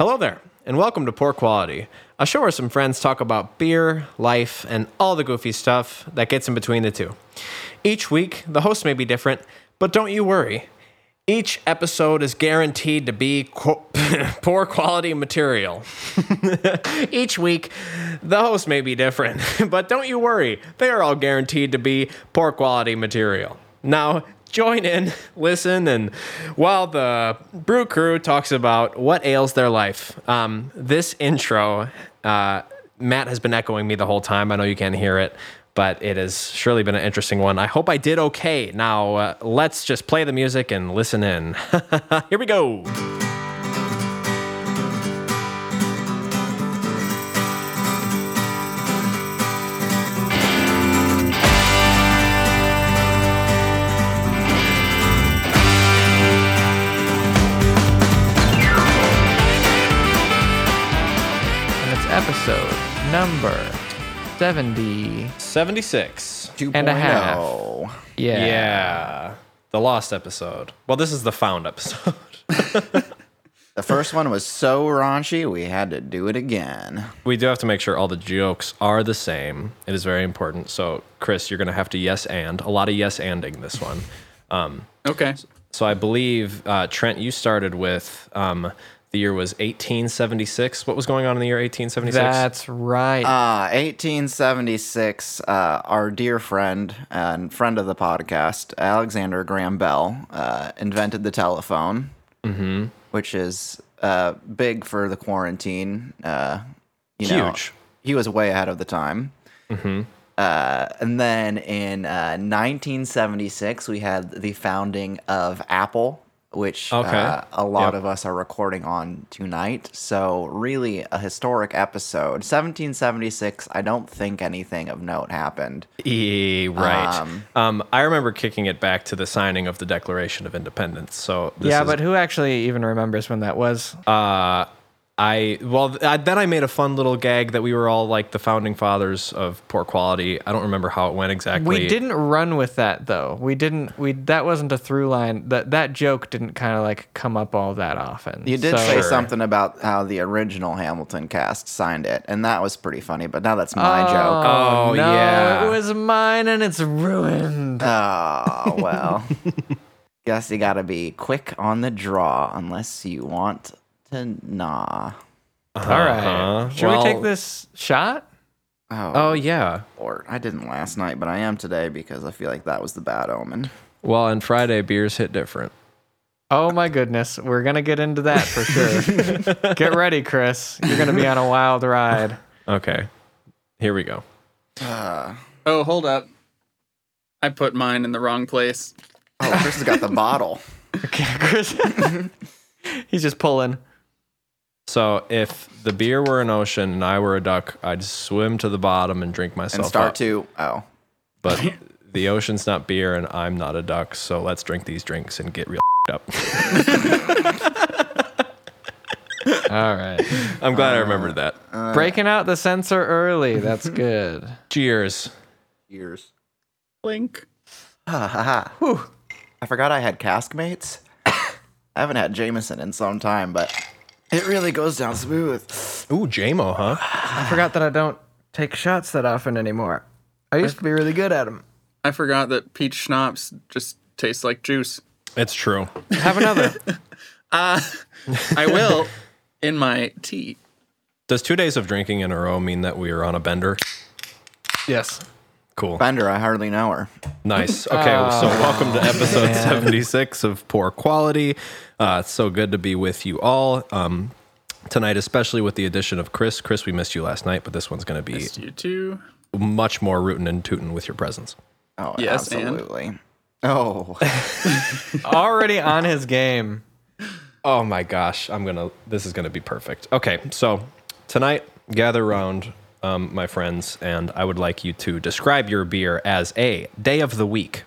Hello there, and welcome to Poor Quality, a show where some friends talk about beer, life, and all the goofy stuff that gets in between the two. Each week, the host may be different, but don't you worry. Each episode is guaranteed to be qu- poor quality material. Each week, the host may be different, but don't you worry. They are all guaranteed to be poor quality material. Now, join in, listen, and while the brew crew talks about what ails their life, um, this intro, uh, Matt has been echoing me the whole time. I know you can't hear it, but it has surely been an interesting one. I hope I did okay. Now, uh, let's just play the music and listen in. Here we go. Episode number 70 76. and a half. Oh, Yeah. Yeah. The lost episode. Well, this is the found episode. the first one was so raunchy, we had to do it again. We do have to make sure all the jokes are the same. It is very important. So, Chris, you're going to have to yes and a lot of yes anding this one. Okay. So, I believe uh, Trent, you started with um, the year was 1876. What was going on in the year 1876? That's right. Uh, 1876, uh, our dear friend and friend of the podcast, Alexander Graham Bell, uh, invented the telephone, Mm-hmm. which is uh, big for the quarantine. Uh, you know, Huge. he was way ahead of the time. Mm-hmm. Uh, and then in uh, 1976, we had the founding of Apple, which Okay. uh, a lot Yep. of us are recording on tonight. So, really, a historic episode. 1776, I don't think anything of note happened. E, right. Um, Um, I remember kicking it back to the signing of the Declaration of Independence. So, this yeah, is, but who actually even remembers when that was? Uh, I well I, then I made a fun little gag that we were all like the founding fathers of poor quality. I don't remember how it went exactly. we didn't run with that though. We didn't. We that wasn't a through line. That that joke didn't kind of like come up all that often. You did So- say Sure. something about how the original Hamilton cast signed it, and that was pretty funny, but now that's my oh, joke. Oh, no, yeah. it was mine and it's ruined. Oh, well. Guess you gotta be quick on the draw unless you want to nah. all right, Uh-huh. should Well- we take this shot? Oh, Oh yeah. Lord. I didn't last night, but I am today because I feel like that was the bad omen. Well, on Friday beers hit different. Oh my goodness, we're gonna get into that for sure. get ready, Chris. You're gonna be on a wild ride. Okay, here we go. Oh, hold up. I put mine in the wrong place. Oh, Chris has got the bottle. Okay, Chris. He's just pulling. So if the beer were an ocean and I were a duck, I'd swim to the bottom and drink myself And start up. to. Oh. But the ocean's not beer and I'm not a duck, so let's drink these drinks and get real up. All right. I'm glad I remembered that. Uh, Breaking out the sensor early. That's good. Cheers. Years. Blink. Ha ha ha. Whew. I forgot I had Caskmates. I haven't had Jameson in some time, but it really goes down smooth. Ooh, JMO, huh? I forgot that I don't take shots that often anymore. I used to be really good at them. I forgot that peach schnapps just tastes like juice. It's true. Have another. Uh, I will in my tea. Does two days of drinking in a row mean that we are on a bender? yes. Cool. Bender, I hardly know her. Nice. Okay, so welcome to episode 76 of Poor Quality. Uh, it's so good to be with you all um, tonight, especially with the addition of Chris. Chris, we missed you last night, but this one's going to be Missed you too. much more rootin' and tootin' with your presence. Oh, Yes, and? absolutely. Oh, Already on his game. Oh my gosh, I'm gonna. This is gonna be perfect. Okay, so tonight, gather around, um, my friends, and I would like you to describe your beer as a day of the week.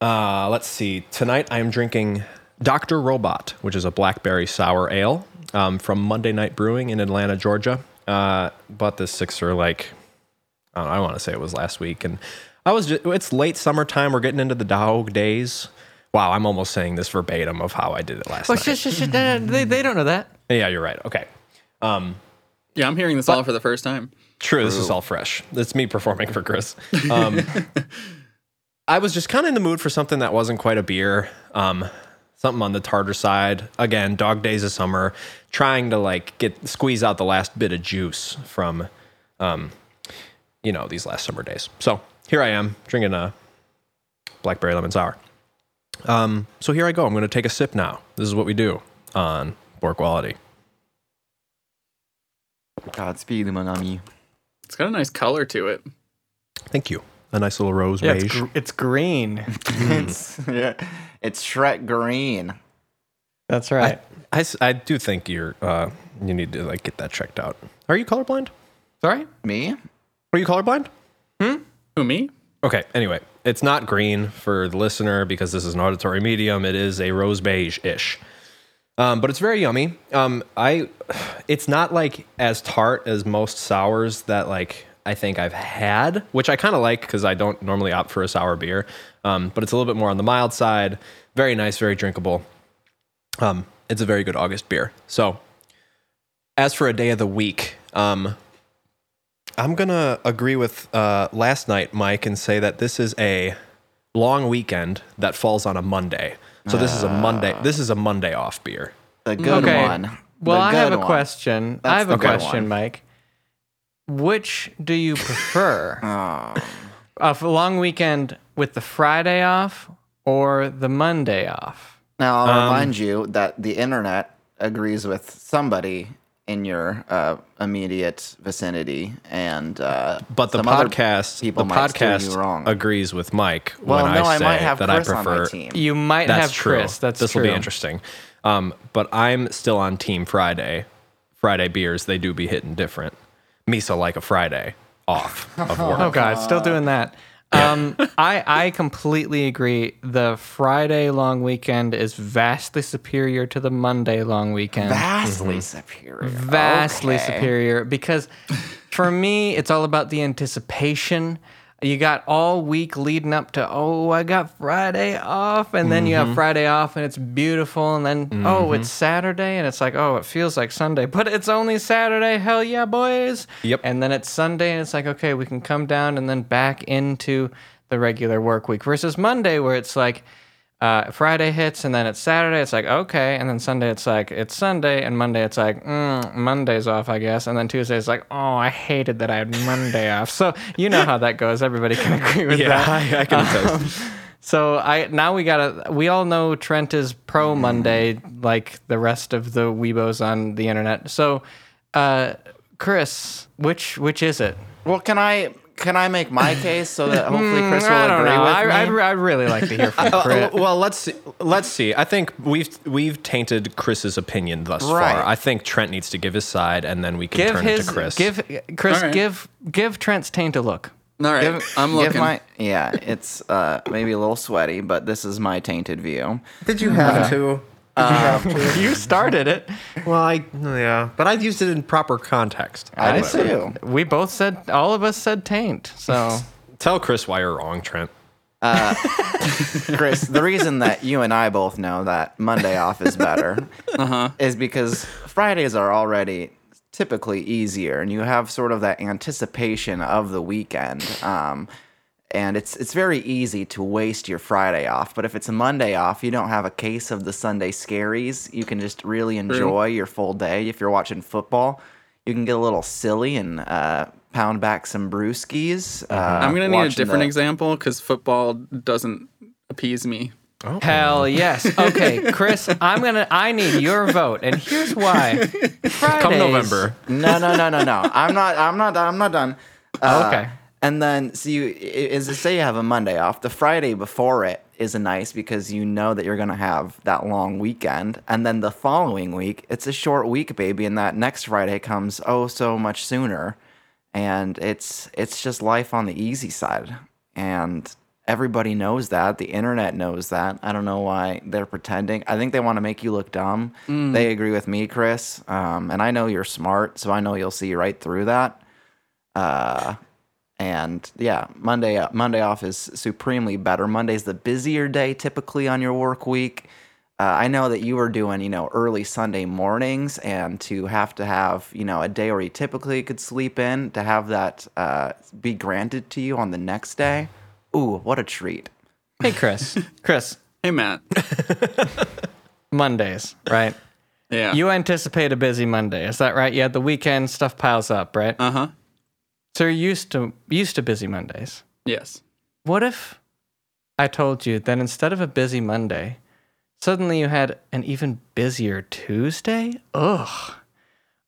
Uh, let's see. Tonight, I am drinking Dr. Robot, which is a blackberry sour ale um, from Monday Night Brewing in Atlanta, Georgia. Uh, bought this sixer like I don't know, I want to say it was last week, and I was just, it's late summertime. We're getting into the dog days. Wow, I'm almost saying this verbatim of how I did it last Oh, night. shit. no, no, They, they don't know that. Yeah, you're right. Okay. Yeah, I'm hearing this all for the first time. True, this is all fresh. It's me performing for Chris. Um, I was just kind of in the mood for something that wasn't quite a beer. Um, something on the tartar side. Again, dog days of summer, trying to like get squeeze out the last bit of juice from, um, you know, these last summer days. So here I am drinking a blackberry lemon sour. Um, so here I go. I'm going to take a sip now. This is what we do on Poor Quality. Godspeed, mon ami. It's got a nice color to it. Thank you. A nice little rose Yeah, beige. it's, gr- it's green. it's yeah, it's Shrek Green. That's right. I I do think you're uh, you need to like get that checked out. Are you colorblind? Sorry? Me? Are you colorblind? Hmm. Who me? Okay. Anyway, it's not green for the listener because this is an auditory medium. It is a rose beige ish, um, but it's very yummy. Um, I, it's not like as tart as most sours that like I think I've had, which I kind of like because I don't normally opt for a sour beer. Um, but it's a little bit more on the mild side. Very nice, very drinkable. Um, it's a very good August beer. So, as for a day of the week, um, I'm gonna agree with uh, last night, Mike, and say that this is a long weekend that falls on a Monday. So this is a Monday. This is a Monday off beer. The good Okay. one. Well, The I have good a one. question. I That's have the a good question, one. Mike. Which do you prefer? Oh, a long weekend with the Friday off or the Monday off? Now, I'll Um, remind you that the internet agrees with somebody in your uh, immediate vicinity, and uh, But the some other podcast, the people might steer you podcast wrong. agrees with Mike Well, when no, I I say might have that Chris I on prefer. my team. You might That's have true. Chris. That's this true. will be interesting. Um, but I'm still on Team Friday. Friday beers, they do be hitting different. Misa like a Friday off of work. Oh God, still doing that. Um, I I completely agree. The Friday long weekend is vastly superior to the Monday long weekend. vastly superior. vastly Okay. superior because for me it's all about the anticipation you got all week leading up to oh i got friday off and then you Mm-hmm. have friday off and it's beautiful and then oh it's saturday and it's like oh it feels like sunday but it's only saturday hell yeah boys Yep. and then it's sunday and it's like okay we can come down and then back into the regular work week versus monday where it's like uh, Friday hits and then it's Saturday. It's like okay, and then Sunday it's like it's Sunday, and Monday it's like mm, Monday's off, I guess, and then Tuesday it's like oh, I hated that I had Monday off. So you know how that goes. Everybody can agree with Yeah, that. I, I can attest. So I now we gotta. We all know Trent is pro Monday, like the rest of the weebos on the internet. So, uh, Chris, which which is it? Well, can I can I make my case so that hopefully Chris will I don't agree know. with I, me? I'd, I'd really like to hear from Uh, Chris. well, let's see. let's see. I think we've we've tainted Chris's opinion thus Right. far. I think Trent needs to give his side, and then we can give turn his it to Chris. give Chris All right. give give Trent's taint a look. All right, Give- I'm give looking. my yeah. It's uh, maybe a little sweaty, but this is my tainted view. Did you have to? Uh, you started it. Well, I yeah, but I used it in proper context. I did see. too. We both said all of us said taint. So Tell Chris why you're wrong, Trent. Uh, Chris, the reason that you and I both know that Monday off is better uh-huh. is because Fridays are already typically easier, and you have sort of that anticipation of the weekend. Um, and it's it's very easy to waste your Friday off. But if it's a Monday off, you don't have a case of the Sunday scaries. You can just really enjoy your full day. If you're watching football, you can get a little silly and uh, pound back some brewskis. Uh, I'm gonna need a different the- example because football doesn't appease me. Oh. hell yes. Okay, Chris, I'm gonna. I need your vote, and here's why. Fridays, Come November. No, no, no, no, no. I'm not. I'm not. I'm not done. Uh, Okay. And then, so you is to say you have a Monday off. The Friday before it is a nice because you know that you're gonna have that long weekend, and then the following week it's a short week, baby, and that next Friday comes oh so much sooner, and it's it's just life on the easy side, and everybody knows that. The internet knows that. I don't know why they're pretending. I think they want to make you look dumb. They agree with me, Chris, um, and I know you're smart, so I know you'll see right through that. Uh, And yeah, Monday uh, Monday off is supremely better. Monday's the busier day typically on your work week. Uh, I know that you were doing, you know, early Sunday mornings, and to have to have, you know, a day where you typically could sleep in, to have that uh, be granted to you on the next day, ooh, what a treat! Hey, Chris. Chris, Hey, Matt. Mondays, right? Yeah. You anticipate a busy Monday. Is that right? You had the weekend, stuff piles up, right? Uh huh. So you're used to used to busy Mondays. Yes. What if I told you that instead of a busy Monday, suddenly you had an even busier Tuesday? Ugh.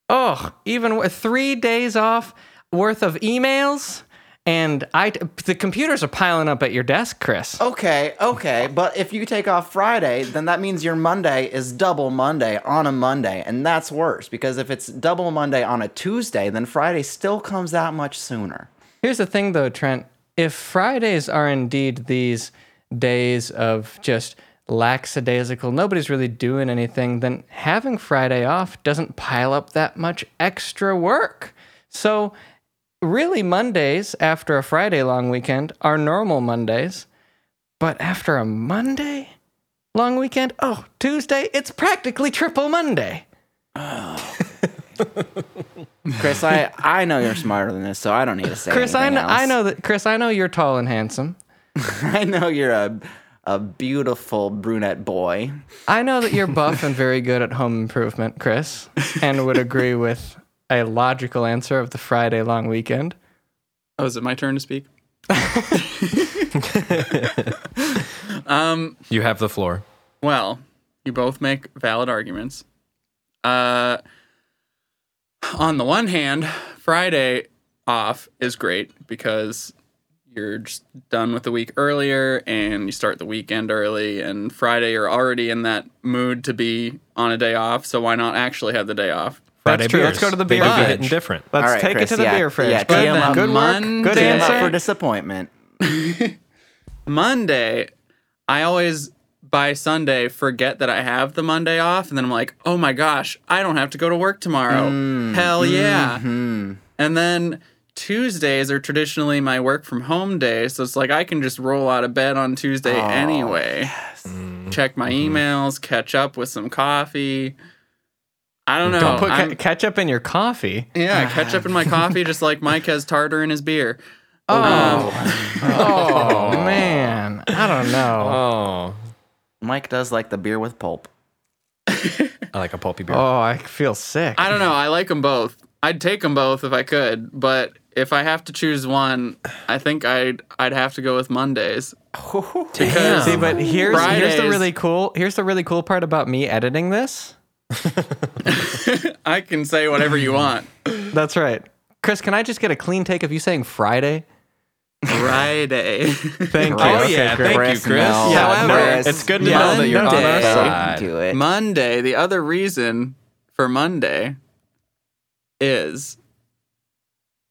Ugh. Even with three days off worth of emails, and I the computers are piling up at your desk, Chris. Okay, okay, but if you take off Friday, then that means your Monday is double Monday on a Monday, and that's worse because if it's double Monday on a Tuesday, then Friday still comes that much sooner. Here's the thing, though, Trent. If Fridays are indeed these days of just lackadaisical, nobody's really doing anything, then having Friday off doesn't pile up that much extra work. So, really, Mondays after a Friday long weekend are normal Mondays. But after a Monday long weekend, oh, Tuesday, it's practically triple Monday. Oh. Chris, I, I know you're smarter than this, so I don't need to say Chris, I know, I know that Chris, I know you're tall and handsome. I know you're a a beautiful brunette boy. I know that you're buff and very good at home improvement, Chris, and would agree with a logical answer of the Friday long weekend. Oh, is it my turn to speak? um. You have the floor. Well, you both make valid arguments. Uh, on the one hand, Friday off is great because you're just done with the week earlier and you start the weekend early. And Friday, you're already in that mood to be on a day off. So why not actually have the day off? Friday true. beers. Let's go to the beer do be fridge. hitting different. Let's All right, take Chris, it to the yeah, beer fridge. yeah, good tee 'em then. good work. Monday. Good Stand up for disappointment. Monday, I always by Sunday forget that I have the Monday off, and then I'm like, oh my gosh, I don't have to go to work tomorrow. Mm. Hell yeah! Mm-hmm. And then Tuesdays are traditionally my work from home day, so it's like I can just roll out of bed on Tuesday oh, anyway. Check my mm-hmm. emails, catch up with some coffee. I don't know. Don't put I'm- ke- ketchup in your coffee. yeah, ah. ketchup in my coffee, just like Mike has tartar in his beer. Oh, um, oh man, I don't know. Oh, Mike does like the beer with pulp. I like a pulpy beer. Oh, I feel sick. I don't know. I like them both. I'd take them both if I could, but if I have to choose one, I think I'd I'd have to go with Mondays. Because See, but here's here's the really cool here's the really cool part about me editing this. I can say whatever you want. That's right. Chris, can I just get a clean take of you saying Friday? Friday. Thank you. Oh, Okay, yeah, great. thank you, Chris. no. Yeah, However, no, Chris, it's good to Yeah, know that you're on our Monday. side. Do it. Monday, the other reason for Monday is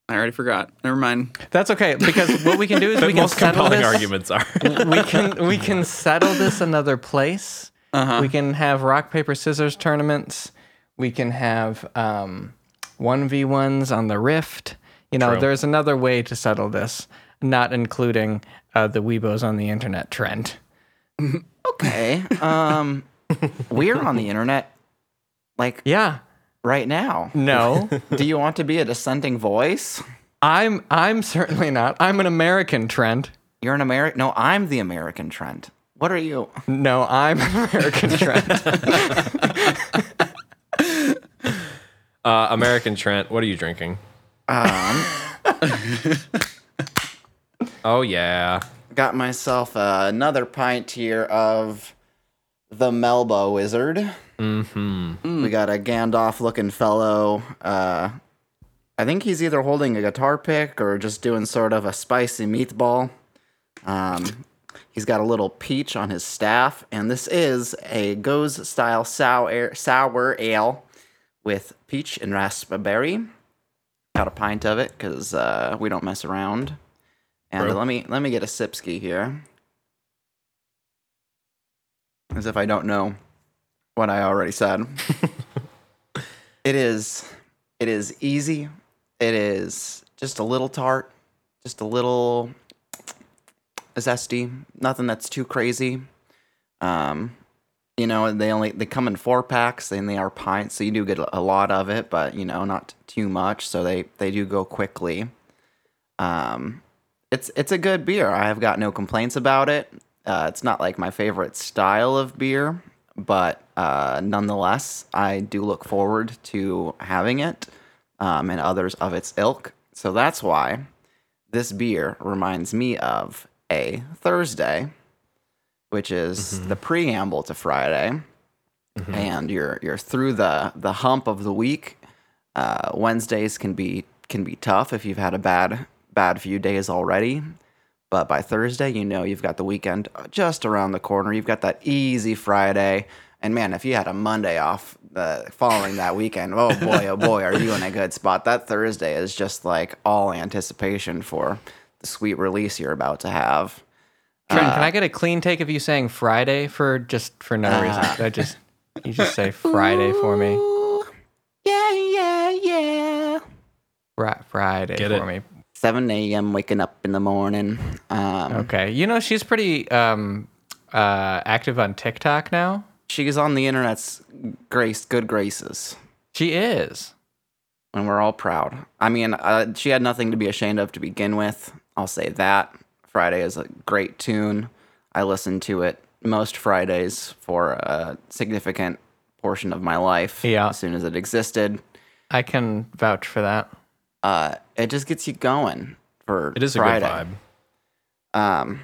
I already forgot. Never mind. That's okay because what we can do is The we can most settle compelling this. arguments are. we can we can settle this another place. Uh-huh. We can have rock paper scissors tournaments. We can have um, one v ones on the Rift. You know, True. there's another way to settle this, not including uh, the Weebos on the internet Trent. Okay. Um, we're on the internet, like Yeah. right now. No, Do you want to be a dissenting voice? I'm I'm certainly not. I'm an American Trent. You're an American. No, I'm the American Trent. What are you? No, I'm American Trent. Uh, American Trent, what are you drinking? Um, Oh yeah, got myself uh, another pint here of the Melba Wizard. Mm-hmm. We got a Gandalf-looking fellow. Uh, I think he's either holding a guitar pick or just doing sort of a spicy meatball. Um, he's got a little peach on his staff, and this is a Gose style sour sour ale with peach and raspberry. Got a pint of it because uh, we don't mess around. And True. let me let me get a sipski here, as if I don't know what I already said. it is it is easy. It is just a little tart, just a little zesty. Nothing that's too crazy. Um, you know, they only they come in four packs and they are pints, so you do get a lot of it, but you know, not too much. So they they do go quickly. Um, it's it's a good beer. I have got no complaints about it. Uh, it's not like my favorite style of beer, but uh, nonetheless, I do look forward to having it um, and others of its ilk. So that's why this beer reminds me of a Thursday, which is the preamble to Friday, and you're you're through the the hump of the week. Uh, Wednesdays can be can be tough if you've had a bad bad few days already. But by Thursday, you know you've got the weekend just around the corner. You've got that easy Friday. And man, if you had a Monday off uh, following that weekend, oh boy, oh boy, are you in a good spot. That Thursday is just like all anticipation for the sweet release you're about to have. Trent, can I get a clean take of you saying Friday for just for no reason? Could I just you just say Friday for me. Yeah, yeah, yeah. Fri- Friday Get for it. me. 7 a.m. waking up in the morning. Um, Okay. You know she's pretty um uh active on TikTok now. She's on the internet's grace, good graces. She is. and we're all proud. I mean, uh, she had nothing to be ashamed of to begin with. I'll say that. Friday is a great tune. I listen to it most Fridays for a significant portion of my life. Yeah. As soon as it existed, I can vouch for that. uh, it just gets you going for It is a Friday. good vibe. Um,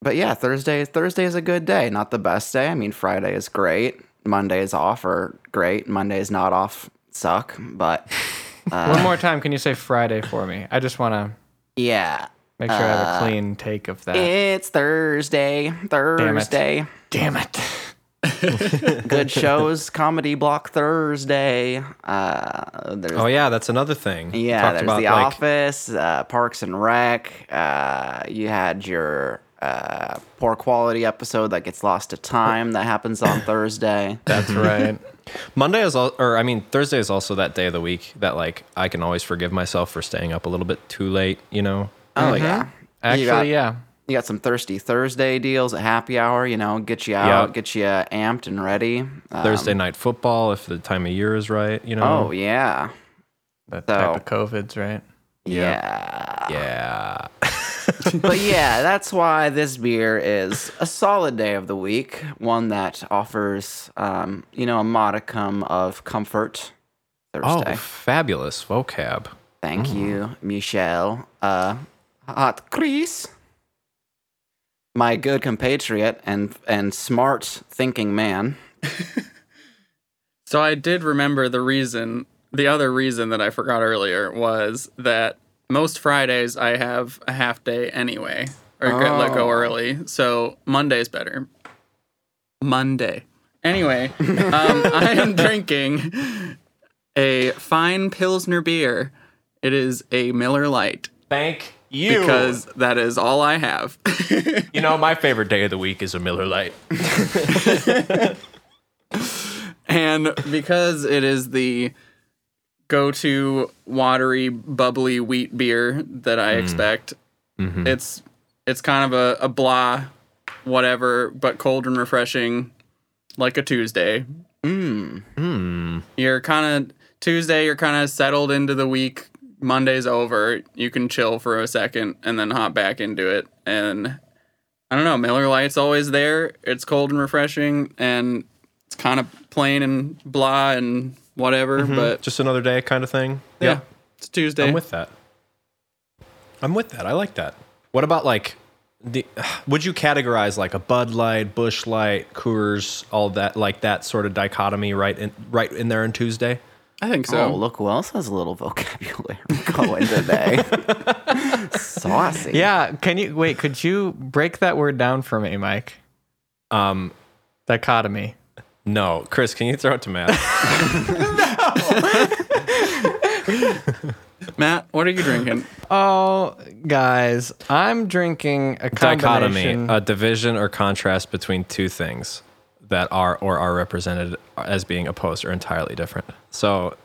but yeah, Thursday Thursday is a good day. Not the best day. I mean, Friday is great. Monday is off or great. Monday is not off suck. But One more time, can you say Friday for me? I just want to yeah, make sure I have Uh, a clean take of that. It's Thursday. Thursday. Damn it. Good shows. Comedy Block Thursday. Uh, there's Oh yeah, that's another thing. yeah. Talked there's about, The like, Office. Uh, Parks and Rec. Uh, you had your uh, poor quality episode that gets lost to time that happens on Thursday. That's right. Monday is, all, or I mean, Thursday is also that day of the week that like I can always forgive myself for staying up a little bit too late. You know. Oh yeah. Actually, you got, yeah. You got some thirsty Thursday deals at happy hour. You know, get you out, Yep. get you amped and ready. Um, Thursday night football, if the time of year is right. You know. Oh yeah. That So- type of COVID's right. Yeah. Yeah. but yeah, that's why this beer is a solid day of the week, one that offers, um, you know, a modicum of comfort. Thursday. Oh, fabulous vocab. Thank you, Michelle. Uh, hot Chris, my good compatriot and and smart thinking man. So I did remember the reason, the other reason that I forgot earlier was that most Fridays I have a half day anyway, or get let go Oh. early. So Monday's better. Monday. Anyway, um, I am drinking a fine Pilsner beer. It is a Miller Lite Thank you. because that is all I have. you know my favorite day of the week is a Miller Lite. and because it is the go-to watery bubbly wheat beer that i hmm. expect. Mm-hmm. It's it's kind of a, a blah whatever but cold and refreshing like a tuesday. Mmm. you're kind of tuesday you're kind of settled into the week. Monday's over. You can chill for a second and then hop back into it. And i don't know miller Lite's always there. It's cold and refreshing and it's kind of plain and blah and whatever but Just another day kind of thing. yeah, it's tuesday I'm with that. I'm with that. I like that. What about like the would you categorize like a Bud Light, Busch Light, Coors, all that like that sort of dichotomy right in right in there on Tuesday? i think so Oh, look who else has a little vocabulary going today. Saucy. Yeah. Can you wait? Could you break that word down for me, Mike? Um Dichotomy. No, Chris, can you throw it to Matt? matt what are you drinking Oh, guys, I'm drinking a dichotomy, combination. a division or contrast between two things that are or are represented as being opposed or entirely different. So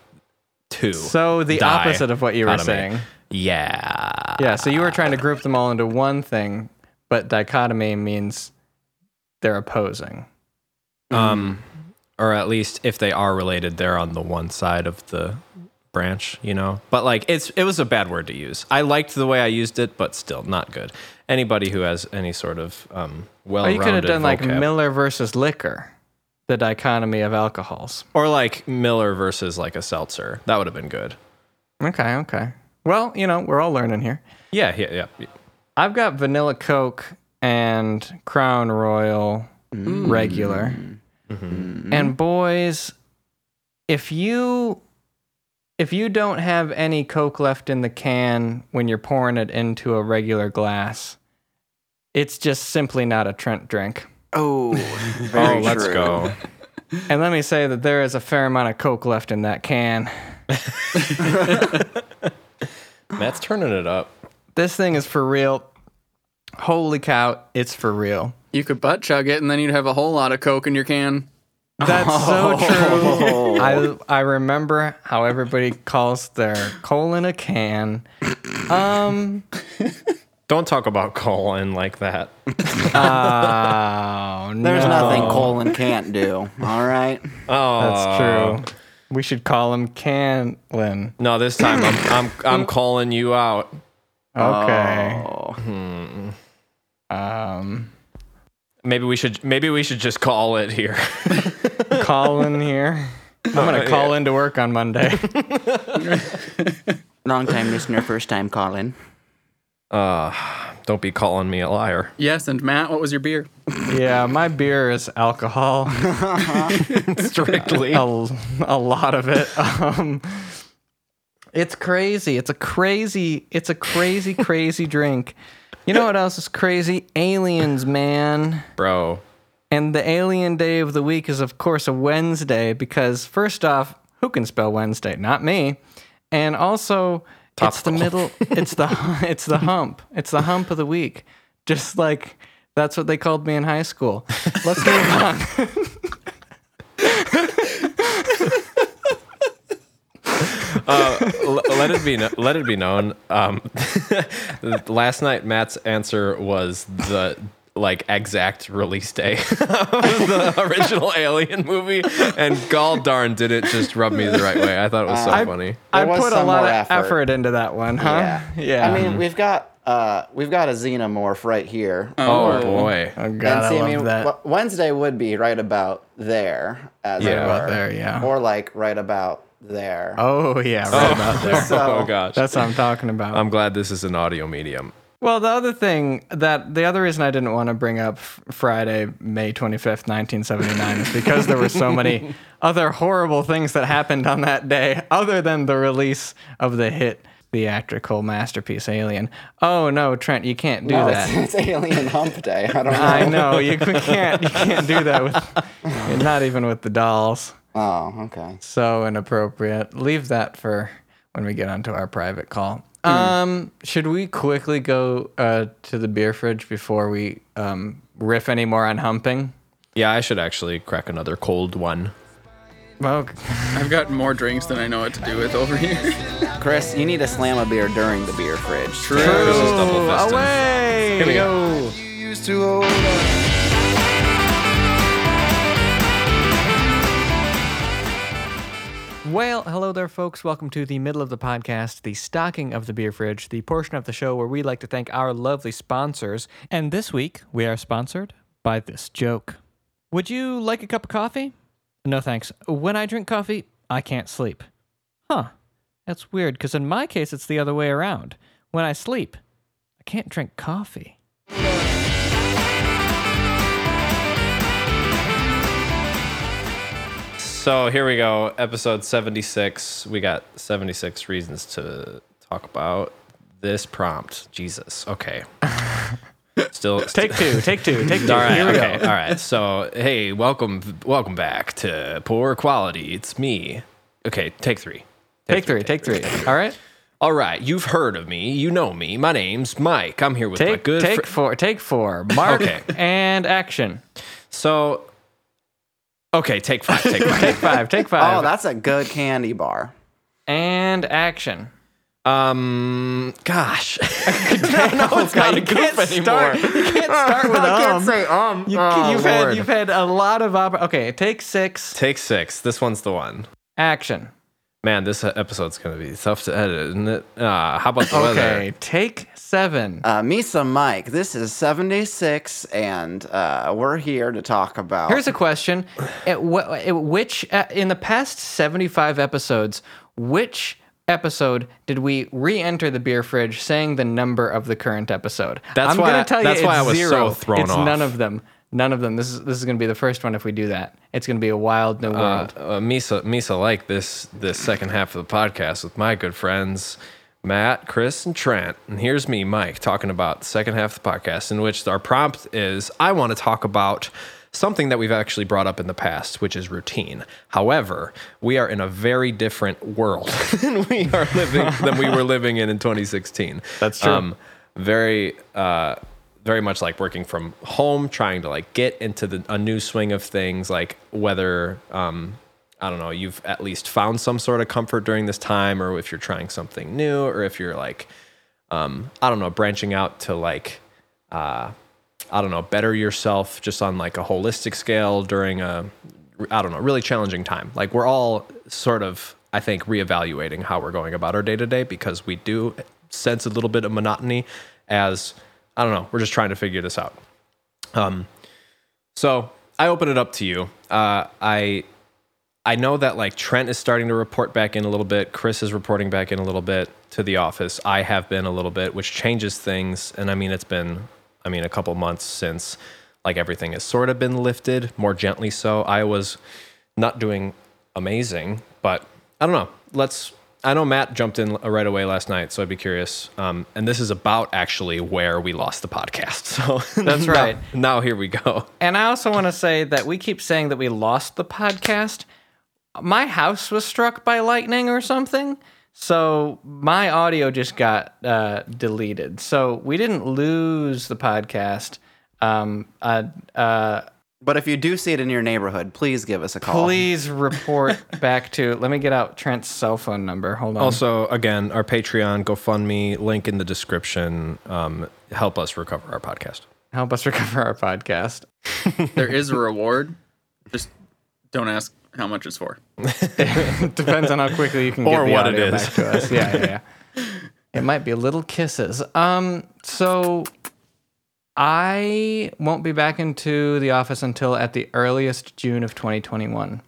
two. so the die opposite of what you were economy. saying. Yeah. Yeah, so you were trying to group them all into one thing, but dichotomy means they're opposing. Um, or at least if they are related, they're on the one side of the branch, you know. But like, it's it was a bad word to use. I liked the way I used it, but still not good. Anybody who has any sort of um, well-rounded you could have done like Miller versus liquor, the dichotomy of alcohols. or like Miller versus like a seltzer. That would have been good. Okay, okay. Well, you know, we're all learning here. Yeah, yeah, yeah. I've got vanilla Coke and Crown Royal Mm. regular. Mm-hmm. And boys, if you if you don't have any Coke left in the can when you're pouring it into a regular glass, it's just simply not a Trent drink. Oh, Oh, let's true. go. And let me say that there is a fair amount of Coke left in that can. Matt's turning it up. This thing is for real. Holy cow, it's for real. You could butt chug it, and then you'd have a whole lot of Coke in your can. That's so true. I I remember how everybody calls their colon a can. Um. Don't talk about colon like that. Oh There's no. nothing Colin can't do. All right. Oh, That's true. We should call him Canlin. No, this time I'm I'm I'm calling you out. Okay. Oh. Um. Maybe we should maybe we should just call it here. call in here. I'm gonna call in to work on Monday. Long time listener, first time calling. Uh, don't be calling me a liar. Yes, and Matt, what was your beer? yeah, my beer is alcohol. Strictly. a, a lot of it. Um, it's crazy. It's a crazy. It's a crazy, crazy drink. You know what else is crazy? Aliens, man. Bro. And the alien day of the week is, of course, a Wednesday because, first off, who can spell Wednesday? Not me. And also, it's the Topical. middle. It's the it's the hump. It's the hump of the week. Just like that's what they called me in high school. Let's move on. L- let it be kno- let it be known. Um, last night Matt's answer was the like exact release day of the original Alien movie, and gall darn did it just rub me the right way. I thought it was so I- funny. I There was put a lot of effort. effort. into that one, huh? Yeah. Yeah. I mean, we've got uh, we've got a xenomorph right here. Oh boy. oh And god, see, I love mean, that. Wednesday would be right about there, as Yeah. it were. about there, yeah. Or like right about there. oh yeah, right oh. about there. So- oh gosh. That's what I'm talking about. I'm glad this is an audio medium. well, the other thing that the other reason I didn't want to bring up f- Friday, May 25th, 1979 is because there were so many other horrible things that happened on that day other than the release of the hit theatrical masterpiece Alien. Oh no, Trent, you can't do no, that. it's, it's Alien Hump Day. I don't know. I know you can't you can't do that with not even with the dolls. Oh, okay. So inappropriate. Leave that for when we get onto our private call. Um, should we quickly go uh, to the beer fridge before we um, riff any more on humping? Yeah, I should actually crack another cold one. Well, I've got more drinks than I know what to do with over here. Chris, you need to slam a beer during the beer fridge. True. This is double away! Here we go. Well, hello there, folks. Welcome to the middle of the podcast, the stocking of the beer fridge, the portion of the show where we like to thank our lovely sponsors. And this week, we are sponsored by this joke. Would you like a cup of coffee? No, thanks. When I drink coffee, I can't sleep. Huh. That's weird, because in my case, it's the other way around. When I sleep, I can't drink coffee. So here we go, episode 76. We got 76 reasons to talk about this prompt. Jesus. Okay. Still Take two, take two, take two. All right, Here we okay, go. all right. So, hey, welcome, welcome back to Poor Quality. It's me. Okay, take three. Take three, take three. All right? All right, you've heard of me. You know me. My name's Mike. I'm here with my Take, good take fri- four, take four. Mark Okay. and action. So, okay, take five. Take five. Take five, take five. Oh, that's a good candy bar. and action. Um, gosh, no, it's not a you can't goof anymore. start. You can't start with um. say um. You, oh, you've had you've had a lot of opp- okay. Take six. Take six. This one's the one. Action. Man, this episode's gonna be tough to edit, isn't it? Uh, how about the weather? Okay. Take seven. Uh, Misa Mike, this is 76, and uh, we're here to talk about. Here's a question: at, wh- at which uh, in the past seventy-five episodes, which episode did we re-enter the beer fridge saying the number of the current episode? That's I'm why- gonna tell that's you why it's I was so zero. thrown it's off. none of them. None of them. This is this is gonna be the first one if we do that. It's gonna be a wild new Uh, world. uh, Misa, Misa, like this this second half of the podcast with my good friends Matt, Chris, and Trent. And here's me, Mike, talking about the second half of the podcast, in which our prompt is I want to talk about something that we've actually brought up in the past, which is routine. However, we are in a very different world than we are living than we were living in in 2016. That's true. Um, very uh, very much like working from home, trying to like get into the a new swing of things, like whether um, I don't know, you've at least found some sort of comfort during this time, or if you're trying something new, or if you're like, um, I don't know, branching out to like, uh, I don't know, better yourself just on like a holistic scale during a, I don't know, really challenging time. Like we're all sort of, I think, reevaluating how we're going about our day to day because we do sense a little bit of monotony as, I don't know, we're just trying to figure this out. Um, so I open it up to you. Uh, I I know that like Trent is starting to report back in a little bit. Chris is reporting back in a little bit to the office. I have been a little bit, which changes things. And I mean, it's been, I mean, a couple months since like everything has sort of been lifted more gently. So I was not doing amazing, but I don't know. Let's. I know Matt jumped in right away last night, so I'd be curious. Um, and this is about actually where we lost the podcast. So That's now- right. Now here we go. And I also want to say that we keep saying that we lost the podcast. My house was struck by lightning or something. So my audio just got uh, deleted. So we didn't lose the podcast. Um, uh, uh, But if you do see it in your neighborhood, please give us a call. please report back to. Let me get out Trent's cell phone number. Hold on. Also, again, our Patreon, GoFundMe, link in the description. Um, help us recover our podcast. help us recover our podcast. There is a reward. Just don't ask how much it's for. Depends on how quickly you can Or get the what it audio is. back to us. Yeah, yeah, yeah. It might be little kisses. Um, so I won't be back into the office until at the earliest June of 2021.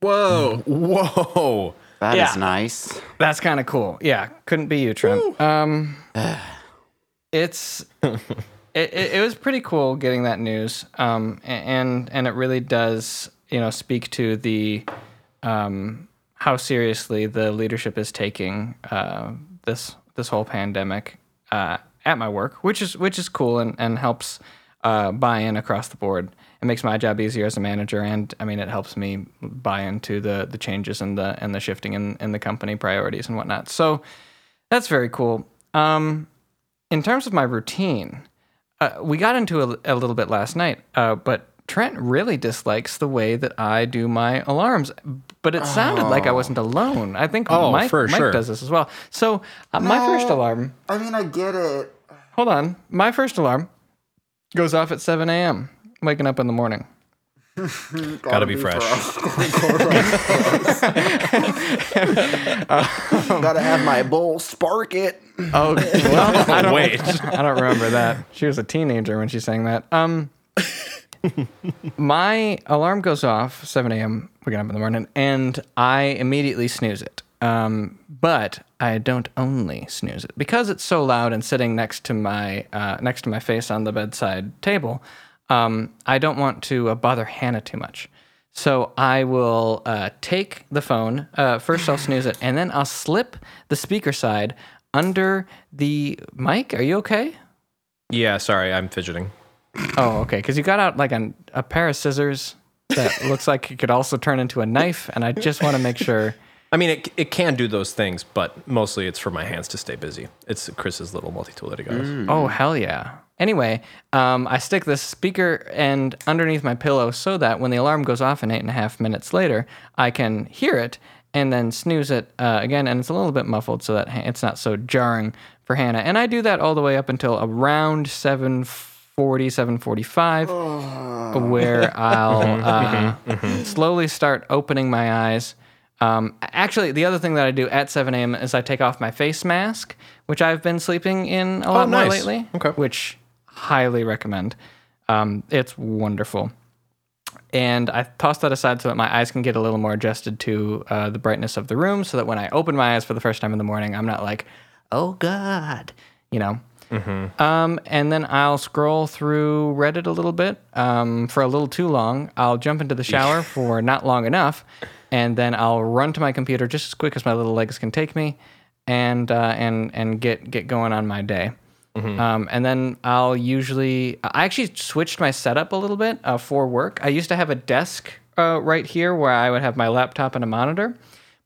Whoa. Whoa. That is Yeah. nice. That's kind of cool. Yeah, couldn't be you, Trent. Um, it's it, it, it was pretty cool getting that news. Um, and and it really does you know speak to the um how seriously the leadership is taking uh this this whole pandemic uh at my work, which is which is cool and and helps uh buy in across the board. It makes my job easier as a manager, and I mean, it helps me buy into the the changes and the and the shifting in in the company priorities and whatnot. So that's very cool. Um, in terms of my routine, uh, we got into a, a little bit last night, uh, but Trent really dislikes the way that I do my alarms. But it sounded like I wasn't alone. I think Oh, Mike, for Mike sure. does this as well. So uh, my first alarm. I mean, I get it. Hold on. My first alarm goes off at 7 a.m. Waking up in the morning. Gotta be fresh. Gotta have my bowl spark it. Oh, well, I don't, Wait. I don't remember that. She was a teenager when she sang that. Um, my alarm goes off 7 a.m. waking up in the morning, and I immediately snooze it. Um, but I don't only snooze it because it's so loud and sitting next to my uh, next to my face on the bedside table. Um, I don't want to uh, bother Hannah too much. So I will uh, take the phone. Uh, first, I'll snooze it, and then I'll slip the speaker side under the mic. Are you okay? Yeah, sorry, I'm fidgeting. Oh, okay. Because you got out like an, a pair of scissors that looks like it could also turn into a knife, and I just want to make sure. I mean, it, it can do those things, but mostly it's for my hands to stay busy. It's Chris's little multi-tool that he got. us. Oh hell yeah! Anyway, um, I stick this speaker end underneath my pillow so that when the alarm goes off in eight and a half minutes later, I can hear it and then snooze it uh, again, and it's a little bit muffled so that it's not so jarring for Hannah. And I do that all the way up until around 740, 745, where I'll uh, slowly start opening my eyes. Um, actually, the other thing that I do at 7 a.m. is I take off my face mask, which I've been sleeping in a lot more nice. lately. Okay. Which highly recommend. Um, it's wonderful. And I toss that aside so that my eyes can get a little more adjusted to uh, the brightness of the room, so that when I open my eyes for the first time in the morning, I'm not like, "Oh God," you know. Um, and then I'll scroll through Reddit a little bit um, for a little too long. I'll jump into the shower for not long enough, and then I'll run to my computer just as quick as my little legs can take me, and uh, and and get get going on my day. Um, and then I'll usually I actually switched my setup a little bit uh, for work. I used to have a desk uh, right here where I would have my laptop and a monitor,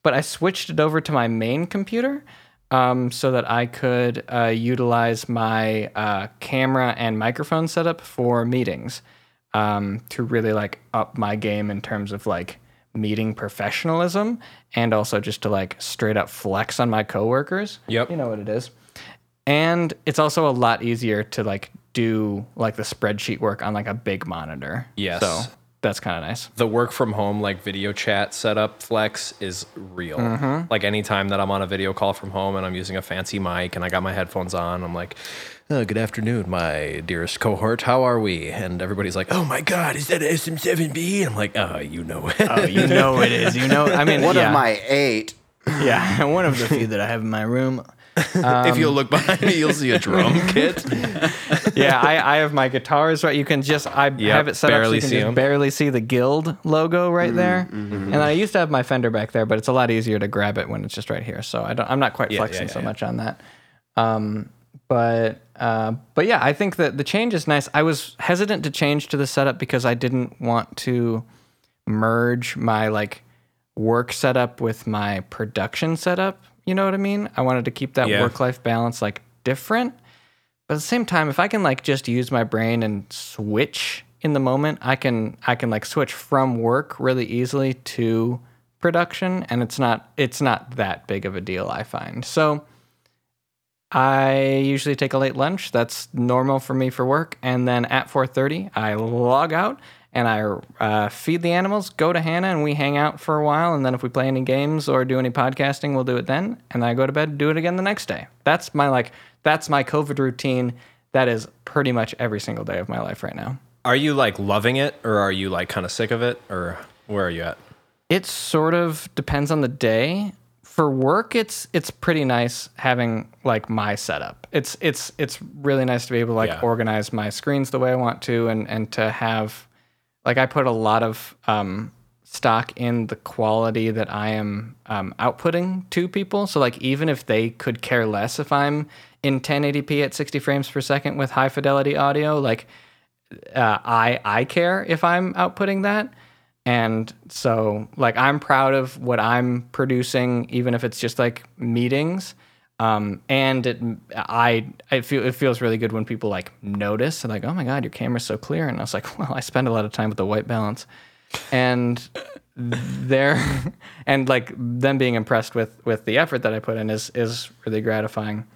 but I switched it over to my main computer um, so that I could uh, utilize my uh, camera and microphone setup for meetings um, to really like up my game in terms of like meeting professionalism and also just to like straight up flex on my coworkers. Yep. You know what it is. And it's also a lot easier to like do like the spreadsheet work on like a big monitor. Yes. So that's kind of nice. the work from home like video chat setup flex is real. Mm-hmm. Like anytime that I'm on a video call from home and I'm using a fancy mic and I got my headphones on, I'm like, oh, "Good afternoon, my dearest cohort. How are we?" And everybody's like, "Oh my God, is that SM7B?" And I'm like, "Oh, you know it." Oh, you know it is. You know. I mean, One yeah, of my eight. yeah, one of the few that I have in my room. If you'll look behind me, you'll see a drum kit. yeah, I, I have my guitars right. You can just I have it set barely up so you can see just barely see the guild logo right there. And I used to have my Fender back there, but it's a lot easier to grab it when it's just right here. So I don't I'm not quite Yeah, flexing yeah, so yeah. much on that. Um, but uh, but yeah, I think that the change is nice. I was hesitant to change to the setup because I didn't want to merge my like work setup with my production setup. You know what I mean? I wanted to keep that Yeah. work life balance like different. But at the same time, if I can like just use my brain and switch in the moment, I can I can like switch from work really easily to production and it's not it's not that big of a deal I find. So I usually take a late lunch. That's normal for me for work. And then at 4:30, I log out and I uh, feed the animals, go to Hannah, and we hang out for a while. And then if we play any games or do any podcasting, we'll do it then. And then I go to bed, do it again the next day. That's my like that's my COVID routine. That is pretty much every single day of my life right now. Are you like loving it, or are you like kind of sick of it, or where are you at? It sort of depends on the day. For work, it's it's pretty nice having like my setup. It's it's it's really nice to be able to like Yeah. organize my screens the way I want to, and and to have like I put a lot of um, stock in the quality that I am um, outputting to people. So like even if they could care less if I'm in 1080p at 60 frames per second with high fidelity audio, like uh, I I care if I'm outputting that. And so like I'm proud of what I'm producing, even if it's just like meetings. Um, and it, I, I feel it feels really good when people like notice, and like, oh my god, your camera's so clear. And I was like, well, I spend a lot of time with the white balance, and they're and like them being impressed with with the effort that I put in is is really gratifying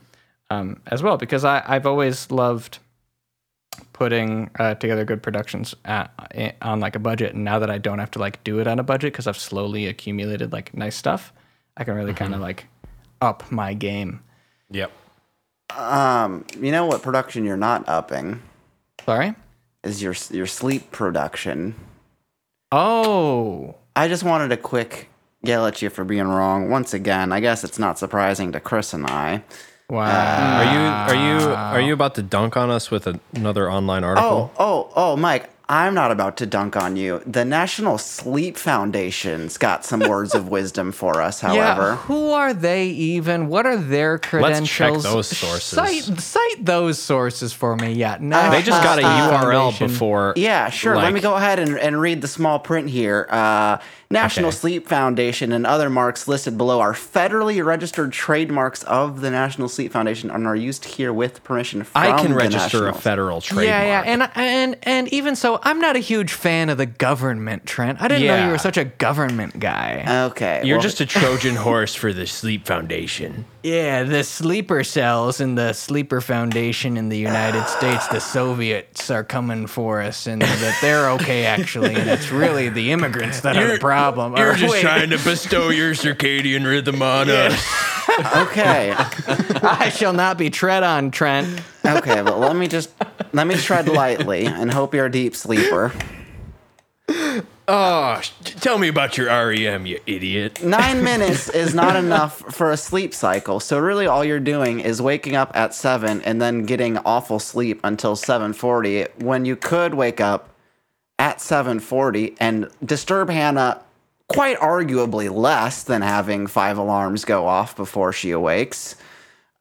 um, as well because I I've always loved putting uh, together good productions at, on like a budget. And now that i don't have to like do it on a budget because i've slowly accumulated like nice stuff i can really kind of like up my game Yep. Um, you know what production you're not upping sorry is your your sleep production. oh I just wanted a quick yell at you for being wrong once again. I guess it's not surprising to Chris and I. wow Are you are you are you about to dunk on us with a, another online article? Oh, oh, oh, Mike, I'm not about to dunk on you. The National Sleep Foundation's got some words of wisdom for us, however. yeah, however. who are they even? What are their credentials? Let's check credentials? those sources. Cite, cite those sources for me. Yeah, They just got a National Sleep URL Foundation. before. Yeah, sure. Let me go ahead and, and read the small print here. Uh, National Okay. Sleep Foundation and other marks listed below are federally registered trademarks of the National Sleep Foundation and are used here with permission from I can the register a federal trademark. Yeah, yeah, and and and even so, I'm not a huge fan of the government, Trent. I didn't know Yeah. you were such a government guy. Okay. You're well, just a Trojan horse for the Sleep Foundation. yeah, the sleeper cells in the Sleeper Foundation in the United States, the Soviets are coming for us, and that they're okay actually, and it's really the immigrants that are the problem. You're Or just wait, trying to bestow your circadian rhythm on us. okay. I shall not be tread on, Trent. Okay, but let me just let me tread lightly and hope you're a deep sleeper. Oh, tell me about your REM, you idiot. Nine minutes is not enough for a sleep cycle. So really, all you're doing is waking up at seven and then getting awful sleep until seven forty. When you could wake up at seven forty and disturb Hannah quite arguably less than having five alarms go off before she awakes.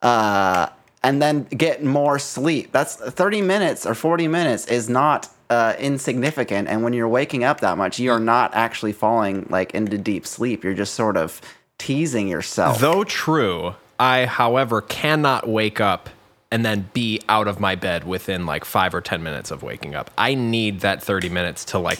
Uh, and then get more sleep. That's 30 minutes or 40 minutes is not uh, insignificant. And when you're waking up that much, you're not actually falling like into deep sleep. You're just sort of teasing yourself. Though true, I, however, cannot wake up and then be out of my bed within like five or 10 minutes of waking up. I need that 30 minutes to like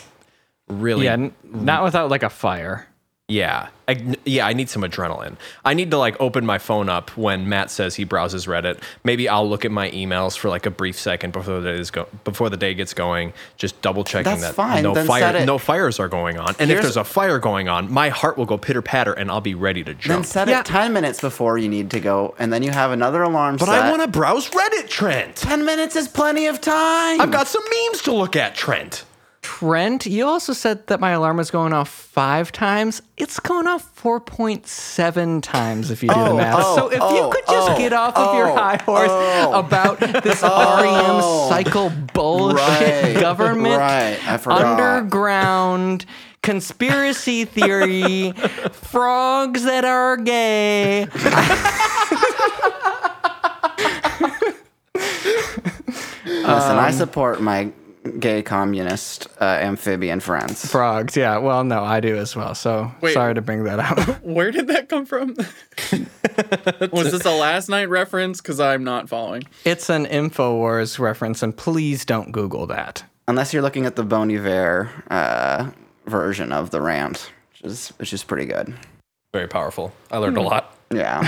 really. Yeah, n- not without like a fire. Yeah. I, yeah, I need some adrenaline. I need to like open my phone up when Matt says he browses Reddit. Maybe I'll look at my emails for like a brief second before the day is go- before the day gets going, just double checking That's that fine. no Then fire it- no fires are going on. And if Here's- there's a fire going on, my heart will go pitter patter and I'll be ready to jump. then jump. set Yeah. it 10 minutes before you need to go, and then you have another alarm but set. I want to browse Reddit, Trent. 10 minutes is plenty of time. I've got some memes to look at, Trent. Trent, you also said that my alarm was going off five times. It's going off 4.7 times if you do the Oh, math. oh, so if you oh, could just oh, get off of your oh, high horse oh. about this REM cycle bullshit Right, government right, underground conspiracy theory frogs that are gay. Listen, Um, I support my gay communist uh, amphibian friends. Frogs, yeah. Well, no, I do as well. So Wait. sorry to bring that up. Where did that come from? Was this a last night reference? Because I'm not following. It's an InfoWars reference, and please don't Google that. Unless you're looking at the Bon Iver uh, version of the rant, which is which is pretty good. Very powerful. I learned a lot. Yeah,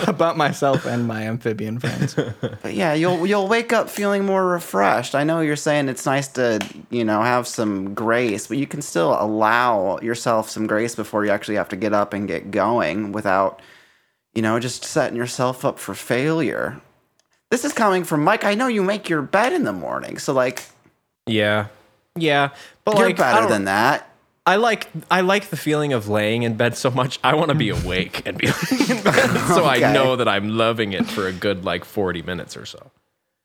About myself and my amphibian friends. but yeah, you'll you'll wake up feeling more refreshed. I know you're saying it's nice to you know have some grace, but you can still allow yourself some grace before you actually have to get up and get going without you know just setting yourself up for failure. This is coming from Mike. I know you make your bed in the morning, so like Yeah. Yeah. But you're like better than that. I like I like the feeling of laying in bed so much. I want to be awake and be in bed, so Okay. I know that I'm loving it for a good like 40 minutes or so.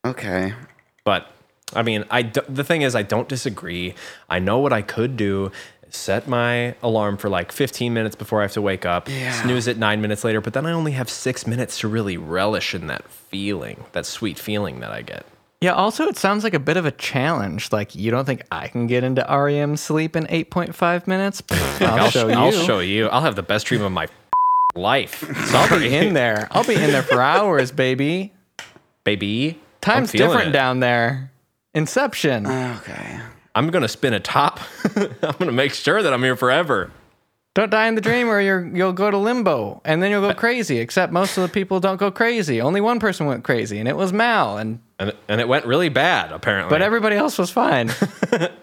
Okay. But I mean, I d- the thing is, I don't disagree. I know what I could do. Set my alarm for like 15 minutes before I have to wake up. Yeah. Snooze it nine minutes later, but then I only have six minutes to really relish in that feeling, that sweet feeling that I get. Yeah, also, it sounds like a bit of a challenge. Like, you don't think I can get into REM sleep in 8.5 minutes? Pfft, I'll, I'll show you. I'll show you. I'll have the best dream of my life. So I'll be in there. I'll be in there for hours, baby. baby. Time's different it. down there. Inception. Okay. I'm gonna spin a top. I'm gonna make sure that I'm here forever. Don't die in the dream or you're, you'll go to limbo and then you'll go crazy. Except most of the people don't go crazy. Only one person went crazy, and it was Mal. And And and it went really bad apparently. but everybody else was fine.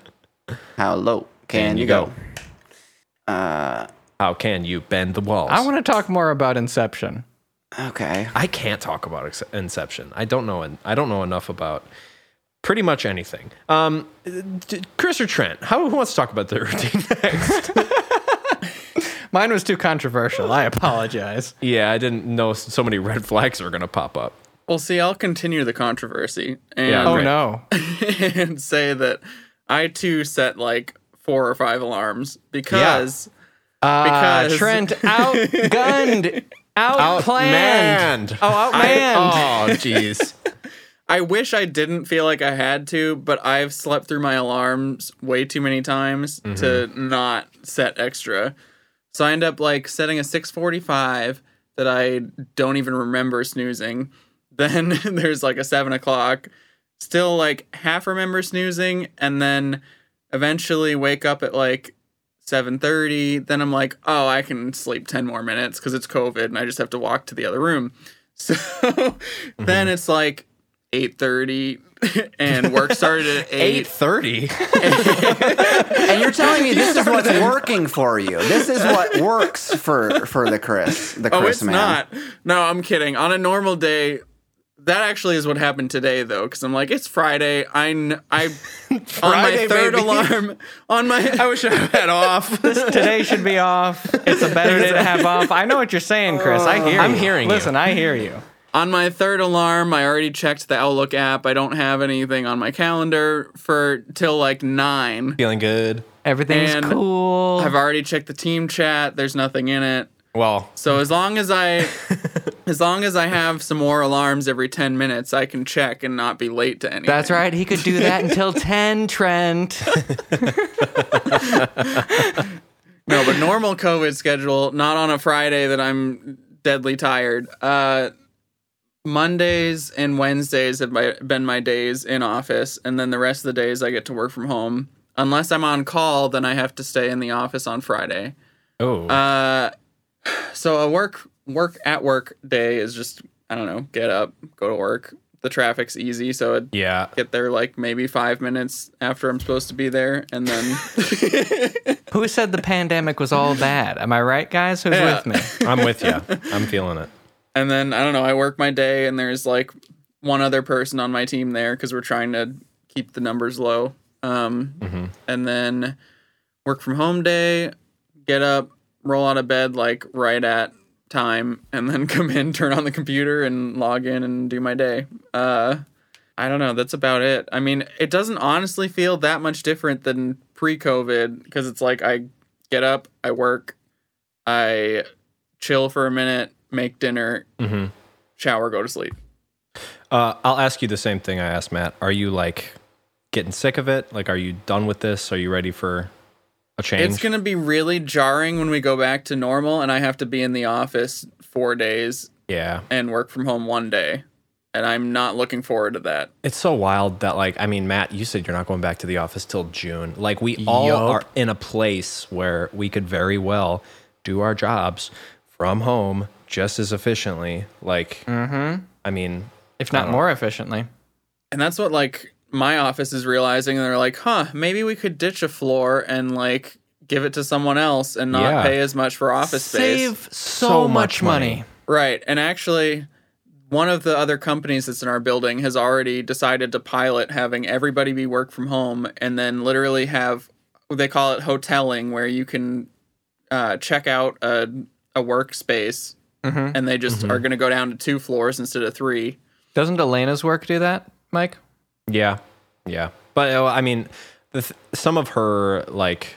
How low can, Can you you go? go? Uh, how can you bend the walls? I want to talk more about Inception. okay. I can't talk about Inception. I don't know. I don't know enough about pretty much anything. Um, Chris or Trent, how who wants to talk about the routine next? Mine was too controversial. I apologize. yeah, I didn't know so many red flags were gonna pop up. Well, see, I'll continue the controversy and, Yeah, Oh no. and say that I too set like four or five alarms because Uh, Because- Trent outgunned, outplanned. Outmanned. Oh, outmanned. Oh, jeez. I wish I didn't feel like I had to, but I've slept through my alarms way too many times to mm-hmm. not set extra. So I end up like setting a 645 that I don't even remember snoozing. Then there's like a seven o'clock, still like half remember snoozing and then eventually wake up at like 7:30 then I'm like oh I can sleep 10 more minutes cuz it's covid and I just have to walk to the other room so mm-hmm. then it's like 8:30 and work started at 8 Eight thirty. And you're telling me this is what's working for you. This is what works for for the Chris, the Oh, Chris it's man. not. No, I'm kidding. On a normal day, that actually is what happened today, though, because I'm like, it's Friday. I, kn- I on my third baby. alarm, on my, I wish I had off. Today should be off. It's a better day to have off. I know what you're saying, Chris. I oh. hear you. I'm you. hearing you. Listen, I hear you. On my third alarm, I already checked the Outlook app. I don't have anything on my calendar for till like nine. Feeling good. Everything's And cool. I've already checked the team chat. There's nothing in it. Well, So as long as I, as long as I have some more alarms every ten minutes, I can check and not be late to anything. That's right. He could do that until 10, Trent. No, but normal COVID schedule, not on a Friday that I'm deadly tired. Uh, Mondays and Wednesdays have my, been my days in office, and then the rest of the days I get to work from home. Unless I'm on call, then I have to stay in the office on Friday. oh, Uh, so a work work at work day is just I don't know, get up, go to work. The traffic's easy, so I'd yeah. get there like maybe five minutes after I'm supposed to be there, and then Who said the pandemic was all bad? Am I right, guys? Who's Yeah. with me? I'm with you. I'm feeling it. And then I don't know. I work my day, and there's like one other person on my team there because we're trying to keep the numbers low. Um, and then work from home day, get up, roll out of bed like right at time, and then come in, turn on the computer, and log in and do my day. Uh, I don't know. That's about it. I mean, it doesn't honestly feel that much different than pre-COVID because it's like I get up, I work, I chill for a minute, make dinner, Mhm. shower, go to sleep. Uh, I'll ask you the same thing I asked Matt. Are you like getting sick of it? Like, are you done with this? Are you ready for a change? It's gonna be really jarring when we go back to normal, and I have to be in the office four days yeah. and work from home one day, and I'm not looking forward to that. It's so wild that like I mean, Matt, you said you're not going back to the office till June. Like we all Yup. are in a place where we could very well do our jobs from home just as efficiently. Like, I mean, If not more efficiently. And that's what like my office is realizing. And they're like, huh, maybe we could ditch a floor and like give it to someone else and not Yeah. pay as much for office space. Save so, So much much money. money. Right. And actually, one of the other companies that's in our building has already decided to pilot having everybody be work from home and then literally have they call it hoteling, where you can uh, check out a, a workspace and they just are going to go down to two floors instead of three. Doesn't Elena's work do that, Mike? yeah, yeah. But uh, I mean, the th- some of her like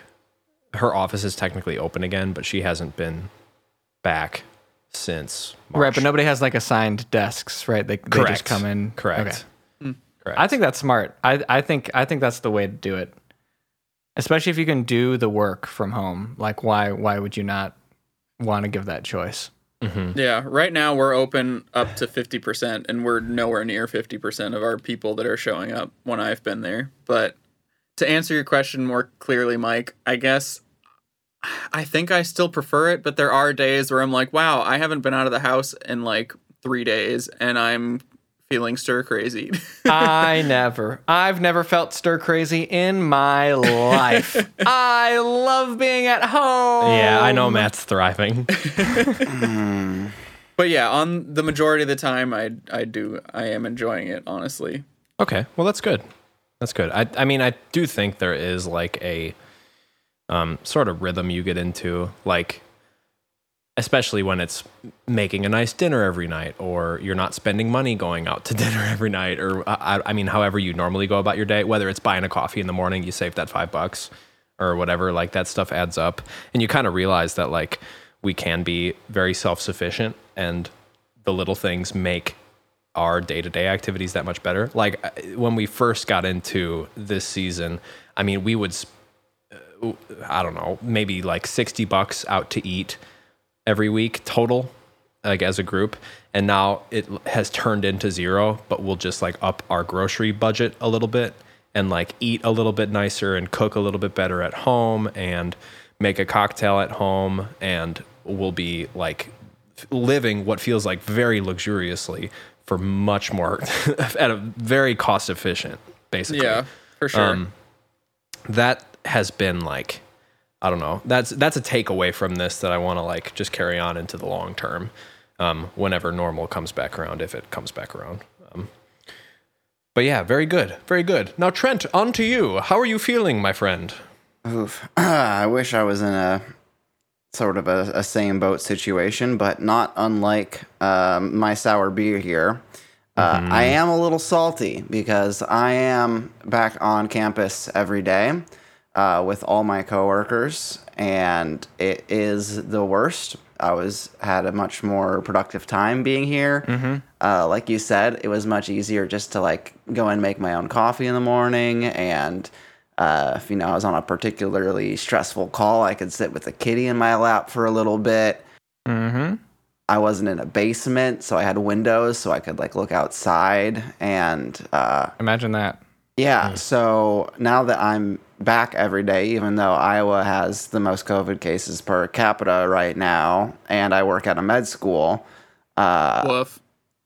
her office is technically open again, but she hasn't been back since March. Right, but nobody has like assigned desks, right? They, they just come in. Correct. Okay. Correct. I think that's smart. I, I think I think that's the way to do it. Especially if you can do the work from home. Like why why would you not want to give that choice? Mm-hmm. Yeah, right now we're open up to 50%, and we're nowhere near 50% of our people that are showing up when I've been there. But to answer your question more clearly, Mike, I guess I think I still prefer it, but there are days where I'm like, wow, I haven't been out of the house in like three days, and I'm feeling stir crazy. I never. I've never felt stir crazy in my life. I love being at home. yeah, I know Matt's thriving. but yeah, on the majority of the time, I I do I am enjoying it honestly. Okay, well that's good. That's good. I I mean I do think there is like a um sort of rhythm you get into like especially when it's making a nice dinner every night or you're not spending money going out to dinner every night or I, I mean however you normally go about your day whether it's buying a coffee in the morning you save that 5 bucks or whatever like that stuff adds up. And you kind of realize that like we can be very self-sufficient and the little things make our day-to-day activities that much better. Like uh, when we first got into this season i mean we would uh, i don't know maybe like 60 bucks out to eat every week total like as a group, and now it has turned into zero. But we'll just like up our grocery budget a little bit and like eat a little bit nicer and cook a little bit better at home and make a cocktail at home and we'll be like living what feels like very luxuriously for much more at a very cost efficient basically Yeah, for sure. Um, that has been like I don't know. That's that's a takeaway from this that I want to like just carry on into the long term. Um, whenever normal comes back around, if it comes back around. Um, but yeah, very good, very good. Now Trent, on to you. How are you feeling, my friend? Oof. I wish I was in a sort of a, a same boat situation, but not unlike um, my sour beer here. Uh, I am a little salty because I am back on campus every day uh, with all my coworkers, and it is the worst. I was had a much more productive time being here. Uh, like you said, it was much easier just to like go and make my own coffee in the morning and uh, if you know I was on a particularly stressful call, I could sit with a kitty in my lap for a little bit. Mm-hmm. I wasn't in a basement, so I had windows, so I could like look outside. And uh, Imagine that. yeah, so now that I'm back every day, even though Iowa has the most COVID cases per capita right now, and I work at a med school, uh,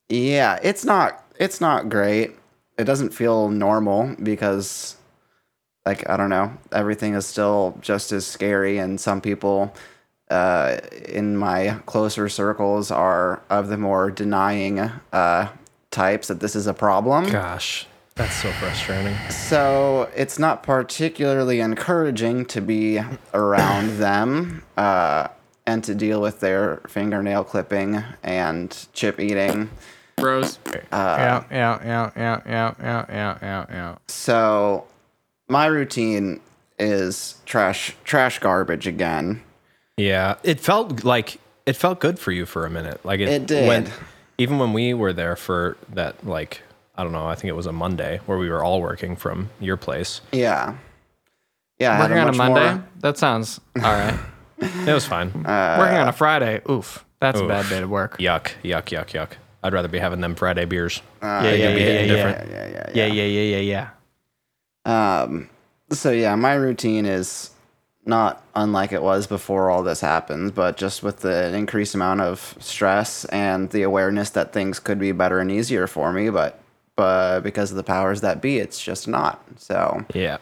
yeah, it's not it's not great. It doesn't feel normal because like I don't know, everything is still just as scary and some people uh, in my closer circles are of the more denying uh, types that this is a problem. Gosh, that's so frustrating. So it's not particularly encouraging to be around them uh, and to deal with their fingernail clipping and chip eating. Bros. yeah, yeah, yeah, yeah, yeah, yeah, yeah, yeah, yeah. So my routine is trash trash garbage again. Yeah, it felt like it felt good for you for a minute. Like it, It did. When, even when we were there for that, like I don't know, I think it was a Monday where we were all working from your place. Yeah. Yeah, Working on a Monday? more- That sounds all right. It was fine. Working on a Friday? Oof. That's a bad day to work. yuck, yuck, yuck, yuck. I'd rather be having them Friday beers. uh, Yeah, yeah, be yeah, hitting yeah, different. yeah, yeah, Yeah, yeah, yeah, yeah, yeah. Um, so yeah, my routine is not unlike it was before all this happens, but just with the increased amount of stress and the awareness that things could be better and easier for me, but but because of the powers that be, it's just not. So Yeah,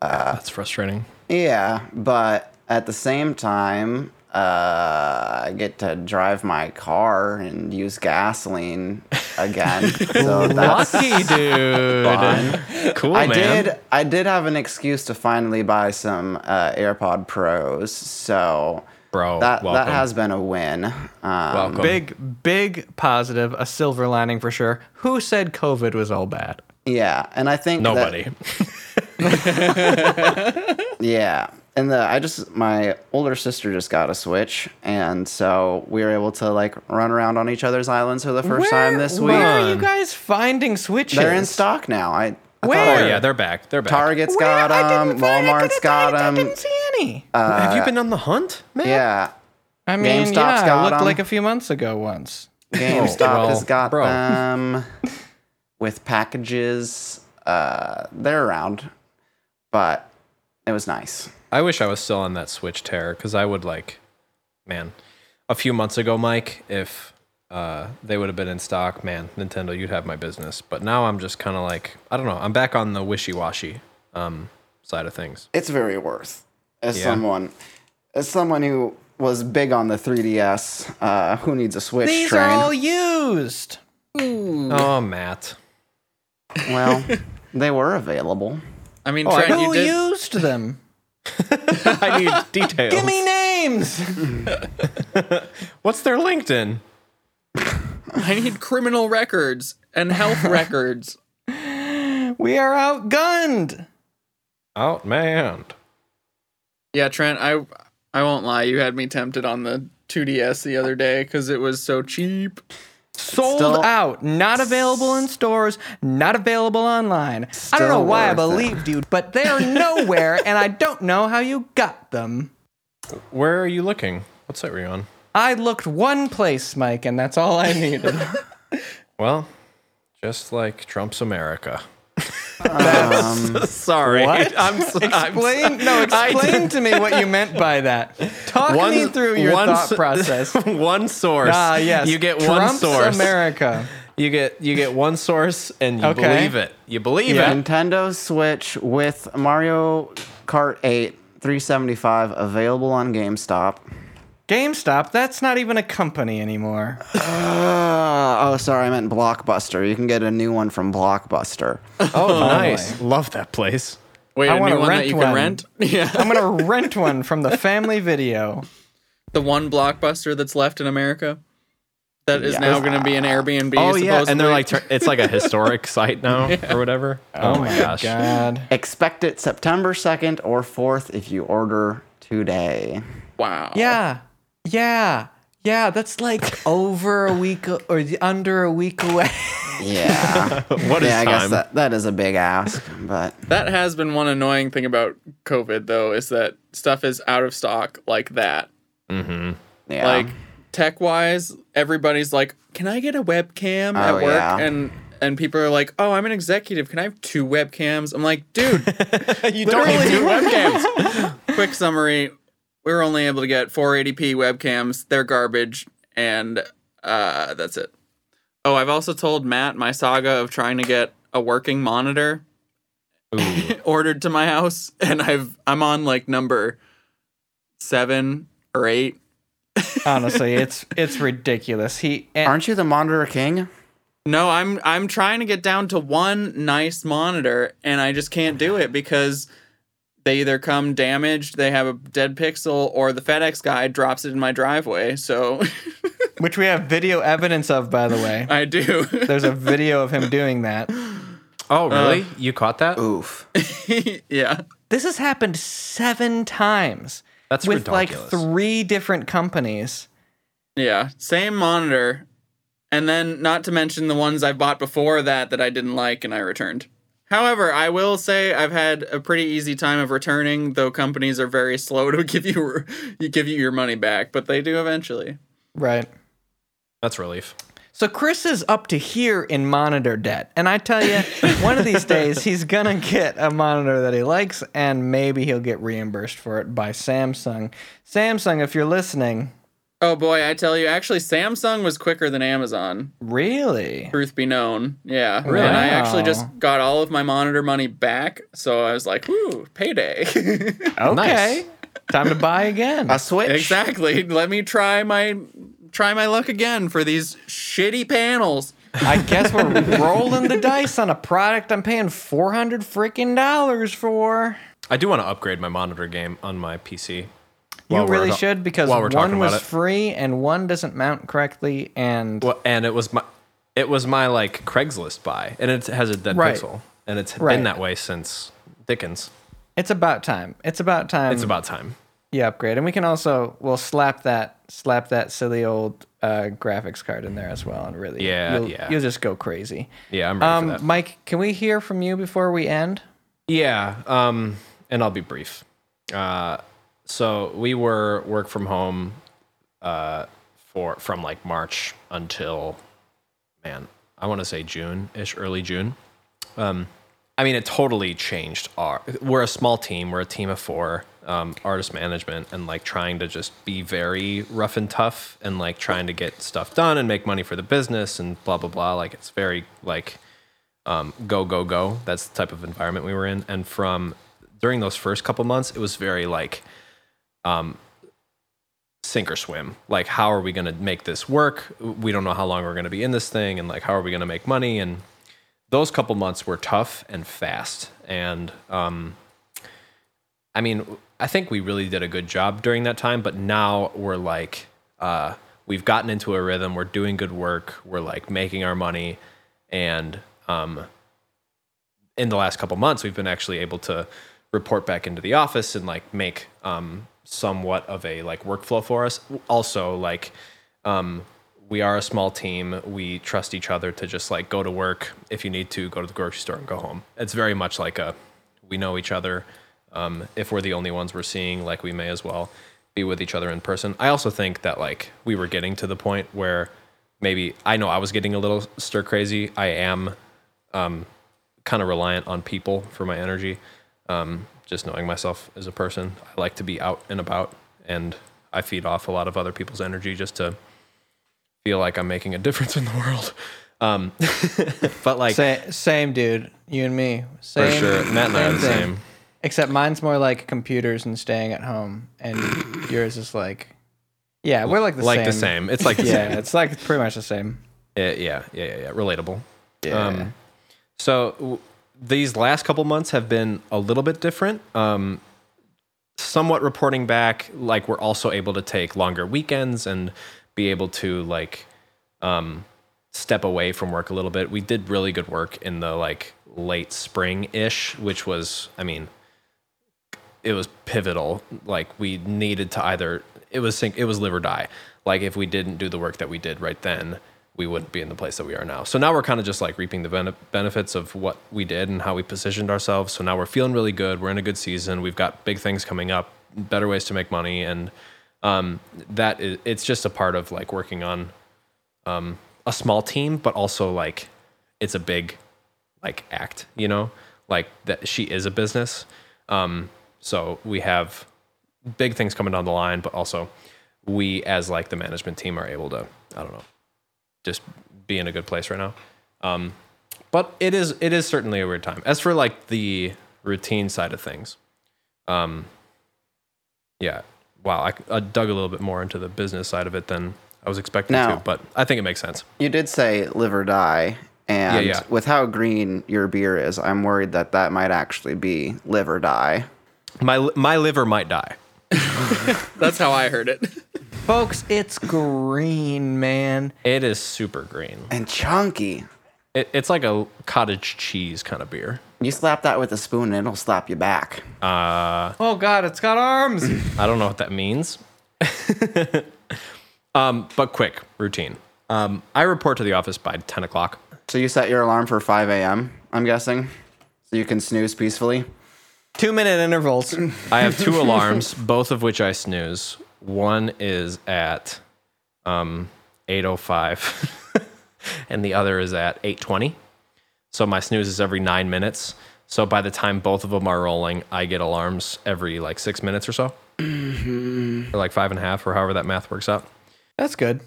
that's frustrating. yeah, but at the same time, uh, I get to drive my car and use gasoline again. so that's Lucky dude. fun. Cool, I man. did. I did have an excuse to finally buy some uh, AirPod Pros, so bro. that welcome. that has been a win. Um, welcome. Big, big positive, a silver lining for sure. Who said COVID was all bad? Yeah, and I think that- Nobody. yeah, and the I just my older sister just got a Switch, and so we were able to like run around on each other's islands for the first time this week. Where are you guys finding switches? They're in stock now. I, I Where? thought oh yeah, they're back. They're back. Target's Where? got I them. didn't find- I Walmart's could've got found- I them. didn't see any. Have you been on the hunt, man? Yeah, I mean, GameStop's yeah, got it looked 'em. like a few months ago once. GameStop well, has got bro. them with packages. Uh, they're around, but it was nice. I wish I was still on that Switch tear because I would like, man, a few months ago, Mike, if uh, they would have been in stock, man, Nintendo, you'd have my business. But now I'm just kind of like, I don't know, I'm back on the wishy washy um, side of things. It's very worth. As Yeah. someone, as someone who was big on the 3DS, uh, who needs a Switch These train? are all used. Oh, Matt. well, they were available. I mean, Oh, I Trent, Who you did. used them? I need details. Give me names. What's their LinkedIn? I need criminal records and health records. we are outgunned. Outmanned. Yeah, Trent, I I won't lie. You had me tempted on the 2DS the other day because it was so cheap. Sold Still- out. Not available in stores. Not available online. I don't know why I worth it. believed you, but they're nowhere, and I don't know how you got them. Where are you looking? What site were you on? I looked one place, Mike, and that's all I needed. Well, just like Trump's America. That's, Sorry. what? I'm, so- I'm explain. No, explain to me what you meant by that. Talk One- me through your one thought process. one source. Ah, yes. You get one Trump's source. America. You get you get one source and you Okay. believe it. You believe Yeah. it. Nintendo Switch with Mario Kart 8 375 available on GameStop. GameStop. That's not even a company anymore. Uh, oh, sorry, I meant Blockbuster. You can get a new one from Blockbuster. Oh, nice. Love that place. Wait, I a wanna new one that rent you one. can rent? Yeah. I'm gonna rent one from the Family Video. the one blockbuster that's left in America that is Yes. now going to be an Airbnb. Oh yeah, and they're supposedly. like tur- it's like a historic site now or whatever. Oh, my gosh. God. Expect it September 2nd or 4th if you order today. wow. Yeah. Yeah. Yeah. That's like over a week o- or under a week away. Yeah. What is yeah, I guess time? that, that is a big ask, but That has been one annoying thing about COVID, though, is that stuff is out of stock like that. Mhm. yeah. Like tech wise, everybody's like, "Can I get a webcam at Oh, work?" yeah. And and people are like, "Oh, I'm an executive. Can I have two webcams?" I'm like, "Dude, you don't need two webcams. quick summary: we were only able to get 480p webcams. They're garbage, and uh, that's it. Oh, I've also told Matt my saga of trying to get a working monitor ordered to my house, and I've I'm on like number seven or eight. Honestly, it's it's ridiculous. He and, aren't you the monitor king? No, I'm I'm trying to get down to one nice monitor, and I just can't do it because they either come damaged, they have a dead pixel, or the FedEx guy drops it in my driveway. So which we have video evidence of, by the way. I do. There's a video of him doing that. Oh uh, really? you caught that? Oof. yeah. This has happened seven times That's with like three different companies. Yeah, same monitor. And then not to mention the ones I bought before that that I didn't like and I returned. However, I will say I've had a pretty easy time of returning, though companies are very slow to give you you give you your money back, but they do eventually. Right. That's relief. So Chris is up to here in monitor debt, and I tell you, one of these days he's gonna get a monitor that he likes, and maybe he'll get reimbursed for it by Samsung. Samsung, if you're listening, Oh boy, I tell you, actually Samsung was quicker than Amazon. really? Truth be known. Yeah. Really? And I actually just got all of my monitor money back, so I was like, "Whoo, payday." Okay, time to buy again. A Switch? exactly. Let me try my try my luck again for these shitty panels. I guess we're rolling the dice on a product I'm paying four hundred freaking dollars for. I do want to upgrade my monitor game on my PC. You really ta- should because while we're talking one was it. free and one doesn't mount correctly, and Well, and it was my it was my like Craigslist buy, and it has a dead Right. pixel, and it's Right. been that way since Dickens. it's about time. It's about time. It's about time. you upgrade, and we can also we'll slap that slap that silly old uh, graphics card in there as well, and really, Yeah, you'll, yeah. you'll just go crazy. Yeah, I'm ready for Um, that. Mike, can we hear from you before we end? Yeah, um, and I'll be brief. Uh, so we were work from home uh, for from like March until man, I want to say June ish, early June. Um, I mean, it totally changed our. We're a small team. We're a team of four. Um, artist management and like trying to just be very rough and tough and like trying to get stuff done and make money for the business and blah blah blah. Like it's very like um, go go go. That's the type of environment we were in. And from during those first couple months, it was very like um, sink or swim. Like, how are we going to make this work? We don't know how long we're going to be in this thing, and like, how are we going to make money? And those couple months were tough and fast. And um, I mean, I think we really did a good job during that time. But now we're like, uh, we've gotten into a rhythm. We're doing good work. We're like making our money, and um, in the last couple months, we've been actually able to report back into the office and like make um, somewhat of a like workflow for us. Also, like um, we are a small team. We trust each other to just like go to work if you need to, go to the grocery store and go home. It's very much like a we know each other. Um, if we're the only ones we're seeing, like we may as well. be with each other in person. I also think that like we were getting to the point where maybe I know I was getting a little stir crazy. I am um, kind of reliant on people for my energy. Um, just knowing myself as a person, I like to be out and about, and I feed off a lot of other people's energy just to feel like I'm making a difference in the world. Um, but like Sa- same dude, you and me. for Same, sure, Matt and I are the thing. same. Except mine's more like computers and staying at home, and yours is like, yeah, we're like the same. like same. the same. It's like the Yeah, same. it's like pretty much the same. Yeah, yeah, yeah, yeah, yeah. Relatable. Yeah. Um, so w- these last couple months have been a little bit different. Um, somewhat reporting back, like we're also able to take longer weekends and be able to like um, step away from work a little bit. We did really good work in the like late spring ish, which was, I mean, it was pivotal. Like we needed to either it was it was live or die. Like if we didn't do the work that we did right then, we wouldn't be in the place that we are now. So now we're kind of just like reaping the bene- benefits of what we did and how we positioned ourselves. So now we're feeling really good. We're in a good season. We've got big things coming up, better ways to make money, and um, that is it's just a part of like working on um, a small team, but also like it's a big like act, you know, like that she is a business. Um, so we have big things coming down the line, but also we as like the management team are able to, I don't know, just be in a good place right now. Um, but it is it is certainly a weird time. As for like the routine side of things, um, yeah, wow, I, I dug a little bit more into the business side of it than I was expecting Now- to, but I think it makes sense. You did say live or die, and Yeah, yeah. with how green your beer is, I'm worried that that might actually be live or die. My my liver might die. That's how I heard it. Folks, it's green, man. It is super green. And chunky. It, it's like a cottage cheese kind of beer. You slap that with a spoon and it'll slap you back. Oh God, it's got arms. I don't know what that means. um, but quick routine. Um, I report to the office by ten o'clock. So you set your alarm for 5 a.m., I'm guessing? So you can snooze peacefully? Two minute intervals. I have two alarms, both of which I snooze. One is at um, eight oh five, and the other is at eight twenty. So my snooze is every nine minutes. So by the time both of them are rolling, I get alarms every like six minutes or so, or like five and a half, or however that math works out. That's good.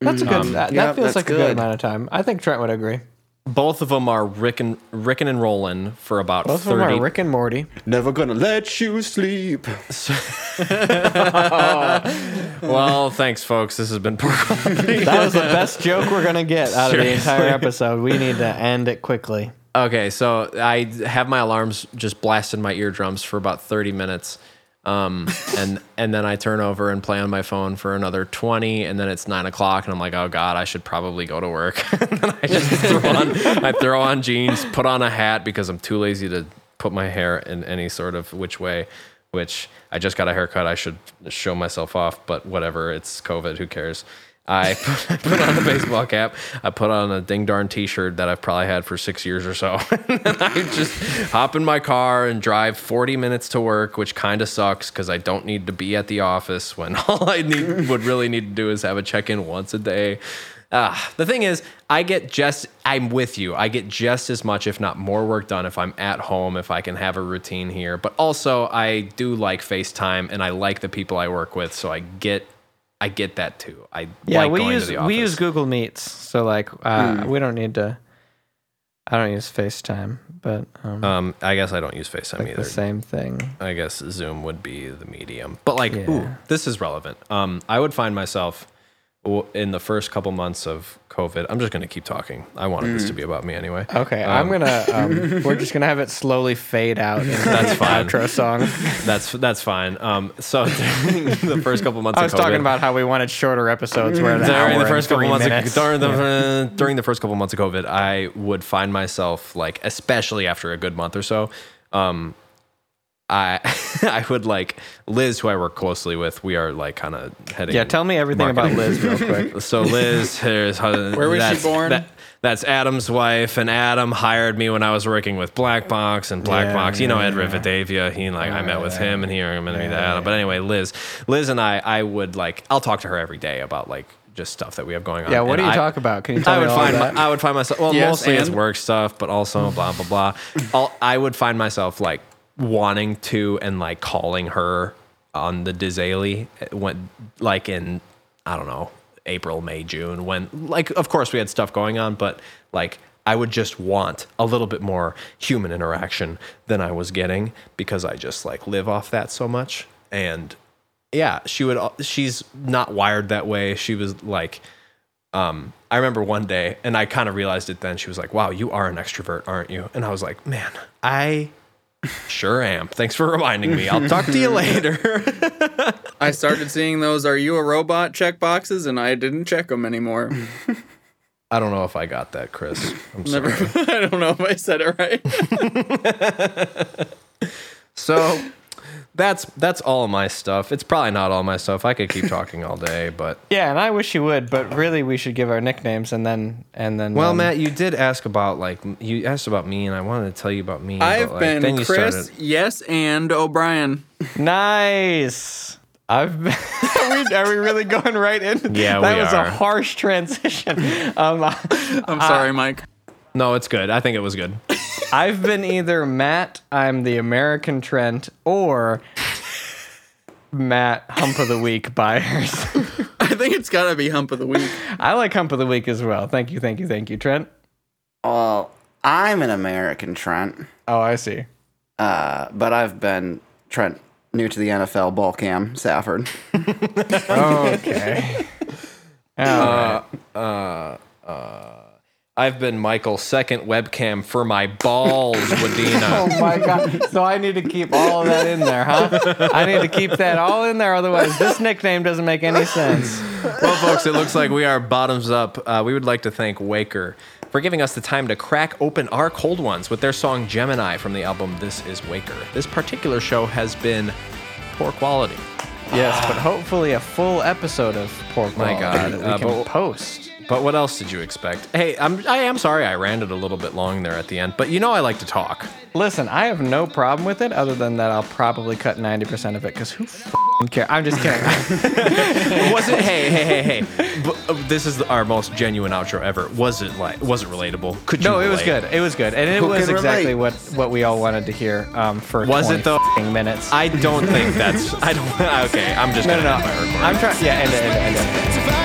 That's a good. that, yeah, that feels that's like a good good. amount of time. I think Trent would agree. Both of them are Rick and rickin' and rolling for about Both of them 30, are Rick and Morty. Never gonna let you sleep. Well, thanks, folks. This has been poor quality. That was the best joke we're gonna get out of the entire episode. We need to end it quickly. Okay, so I have my alarms just blasting my eardrums for about 30 minutes. Um, and and then I turn over and play on my phone for another 20, and then it's nine o'clock, and I'm like, oh god, I should probably go to work. and then I just throw on, I throw on jeans, put on a hat because I'm too lazy to put my hair in any sort of which way. Which I just got a haircut. I should show myself off, but whatever. It's COVID. Who cares? I put, on a baseball cap. I put on a ding darn T-shirt that I've probably had for six years or so. and I just hop in my car and drive 40 minutes to work, which kind of sucks because I don't need to be at the office when all I need would really need to do is have a check-in once a day. Ah, the thing is, I get just, I'm with you. I get just as much, if not more work done if I'm at home, if I can have a routine here. But also, I do like FaceTime and I like the people I work with. So I get, I get that too. I Yeah, like we going use to the office. we use Google Meets, so like uh, we don't need to. I don't use FaceTime, but um, Um, I guess I don't use FaceTime like either. the same thing. I guess Zoom would be the medium. But like, ooh, this is relevant. Um, I would find myself in the first couple months of COVID. I'm just going to keep talking. I wanted this to be about me anyway. Okay, I'm gonna. Um, we're just gonna have it slowly fade out. Into That's the fine. Outro song. That's that's fine. Um, so during the first couple months of Covid. I was COVID, talking about how we wanted shorter episodes where during the first couple months of, during the uh, during the first couple months of COVID, I would find myself like, especially after a good month or so, um, I I would like Liz, who I work closely with. We are like kind of heading. Yeah, tell me everything about. Liz real quick. So Liz, here's how, Where was she born? that- that's Adam's wife, and Adam hired me when I was working with Black Box and Black Yeah, Box. You know yeah, Ed Rivadavia. He like I met with oh, him, and he recommended me Yeah, that. yeah, Adam. But anyway, Liz, Liz and I, I would like I'll talk to her every day about like just stuff that we have going on. Yeah, what And do you I- talk about? Can you tell I me would all find that? my, I would find myself well Yes, mostly it's work stuff, but also blah blah blah. I'll, I would find myself like wanting to and like calling her on the Disraeli when like in I don't know April, May, June when like of course we had stuff going on, but like I would just want a little bit more human interaction than I was getting because I just like live off that so much and yeah, she would. She's not wired that way. She was like, um, I remember one day, and I kind of realized it then. She was like, "Wow, you are an extrovert, aren't you?" And I was like, "Man, I sure am. Thanks for reminding me. I'll talk to you later." I started seeing those "Are you a robot?" check boxes, and I didn't check them anymore. I don't know if I got that, Chris. I'm Never. sorry. I don't know if I said it right. So that's that's all my stuff. It's probably not all my stuff. I could keep talking all day, but Yeah, and I wish you would, but really we should give our nicknames and then and then. well, um, Matt, you did ask about like you asked about me, and I wanted to tell you about me. I've but, like, been then you Chris, started- yes, and O'Brien. Nice. I've been, are, we, are we really going right in? Yeah, that we was are. a harsh transition. Um, I'm sorry, Mike. No, it's good. I think it was good. I've been either Matt, I'm the American Trent, or Matt Hump of the Week buyers. I think it's got to be hump of the week. I like Hump of the Week as well. Thank you, thank you, thank you, Trent. Well, I'm an American Trent, Oh, I see. uh, but I've been Trent new to the NFL ball cam Safford. Okay. All right. Uh, uh, uh, I've been Michael's second webcam for my balls, Wadena. Oh my god! So I need to keep all of that in there, huh? I need to keep that all in there, otherwise this nickname doesn't make any sense. well, folks, it looks like we are bottoms up. Uh, we would like to thank Waker for giving us the time to crack open our cold ones with their song Gemini from the album This Is Waker. This particular show has been poor quality. Yes, but hopefully a full episode of pork. My God, that we uh, can post. But what else did you expect? Hey, I'm I am sorry I ranted a little bit long there at the end, but you know I like to talk. Listen, I have no problem with it, other than that I'll probably cut ninety percent of it because who f***ing care? I'm just kidding. was it? Hey, hey, hey, hey! But, uh, this is our most genuine outro ever. Was it like? Was it relatable? Could you? no, it was relate? good. It was good, and it Who was can exactly relate? what what we all wanted to hear um, for Was it 20 though? f***ing minutes. I don't think that's. I don't. Okay, I'm just no, gonna no, no. end my recording. I'm trying. Yeah, end it, end it, end it, end it.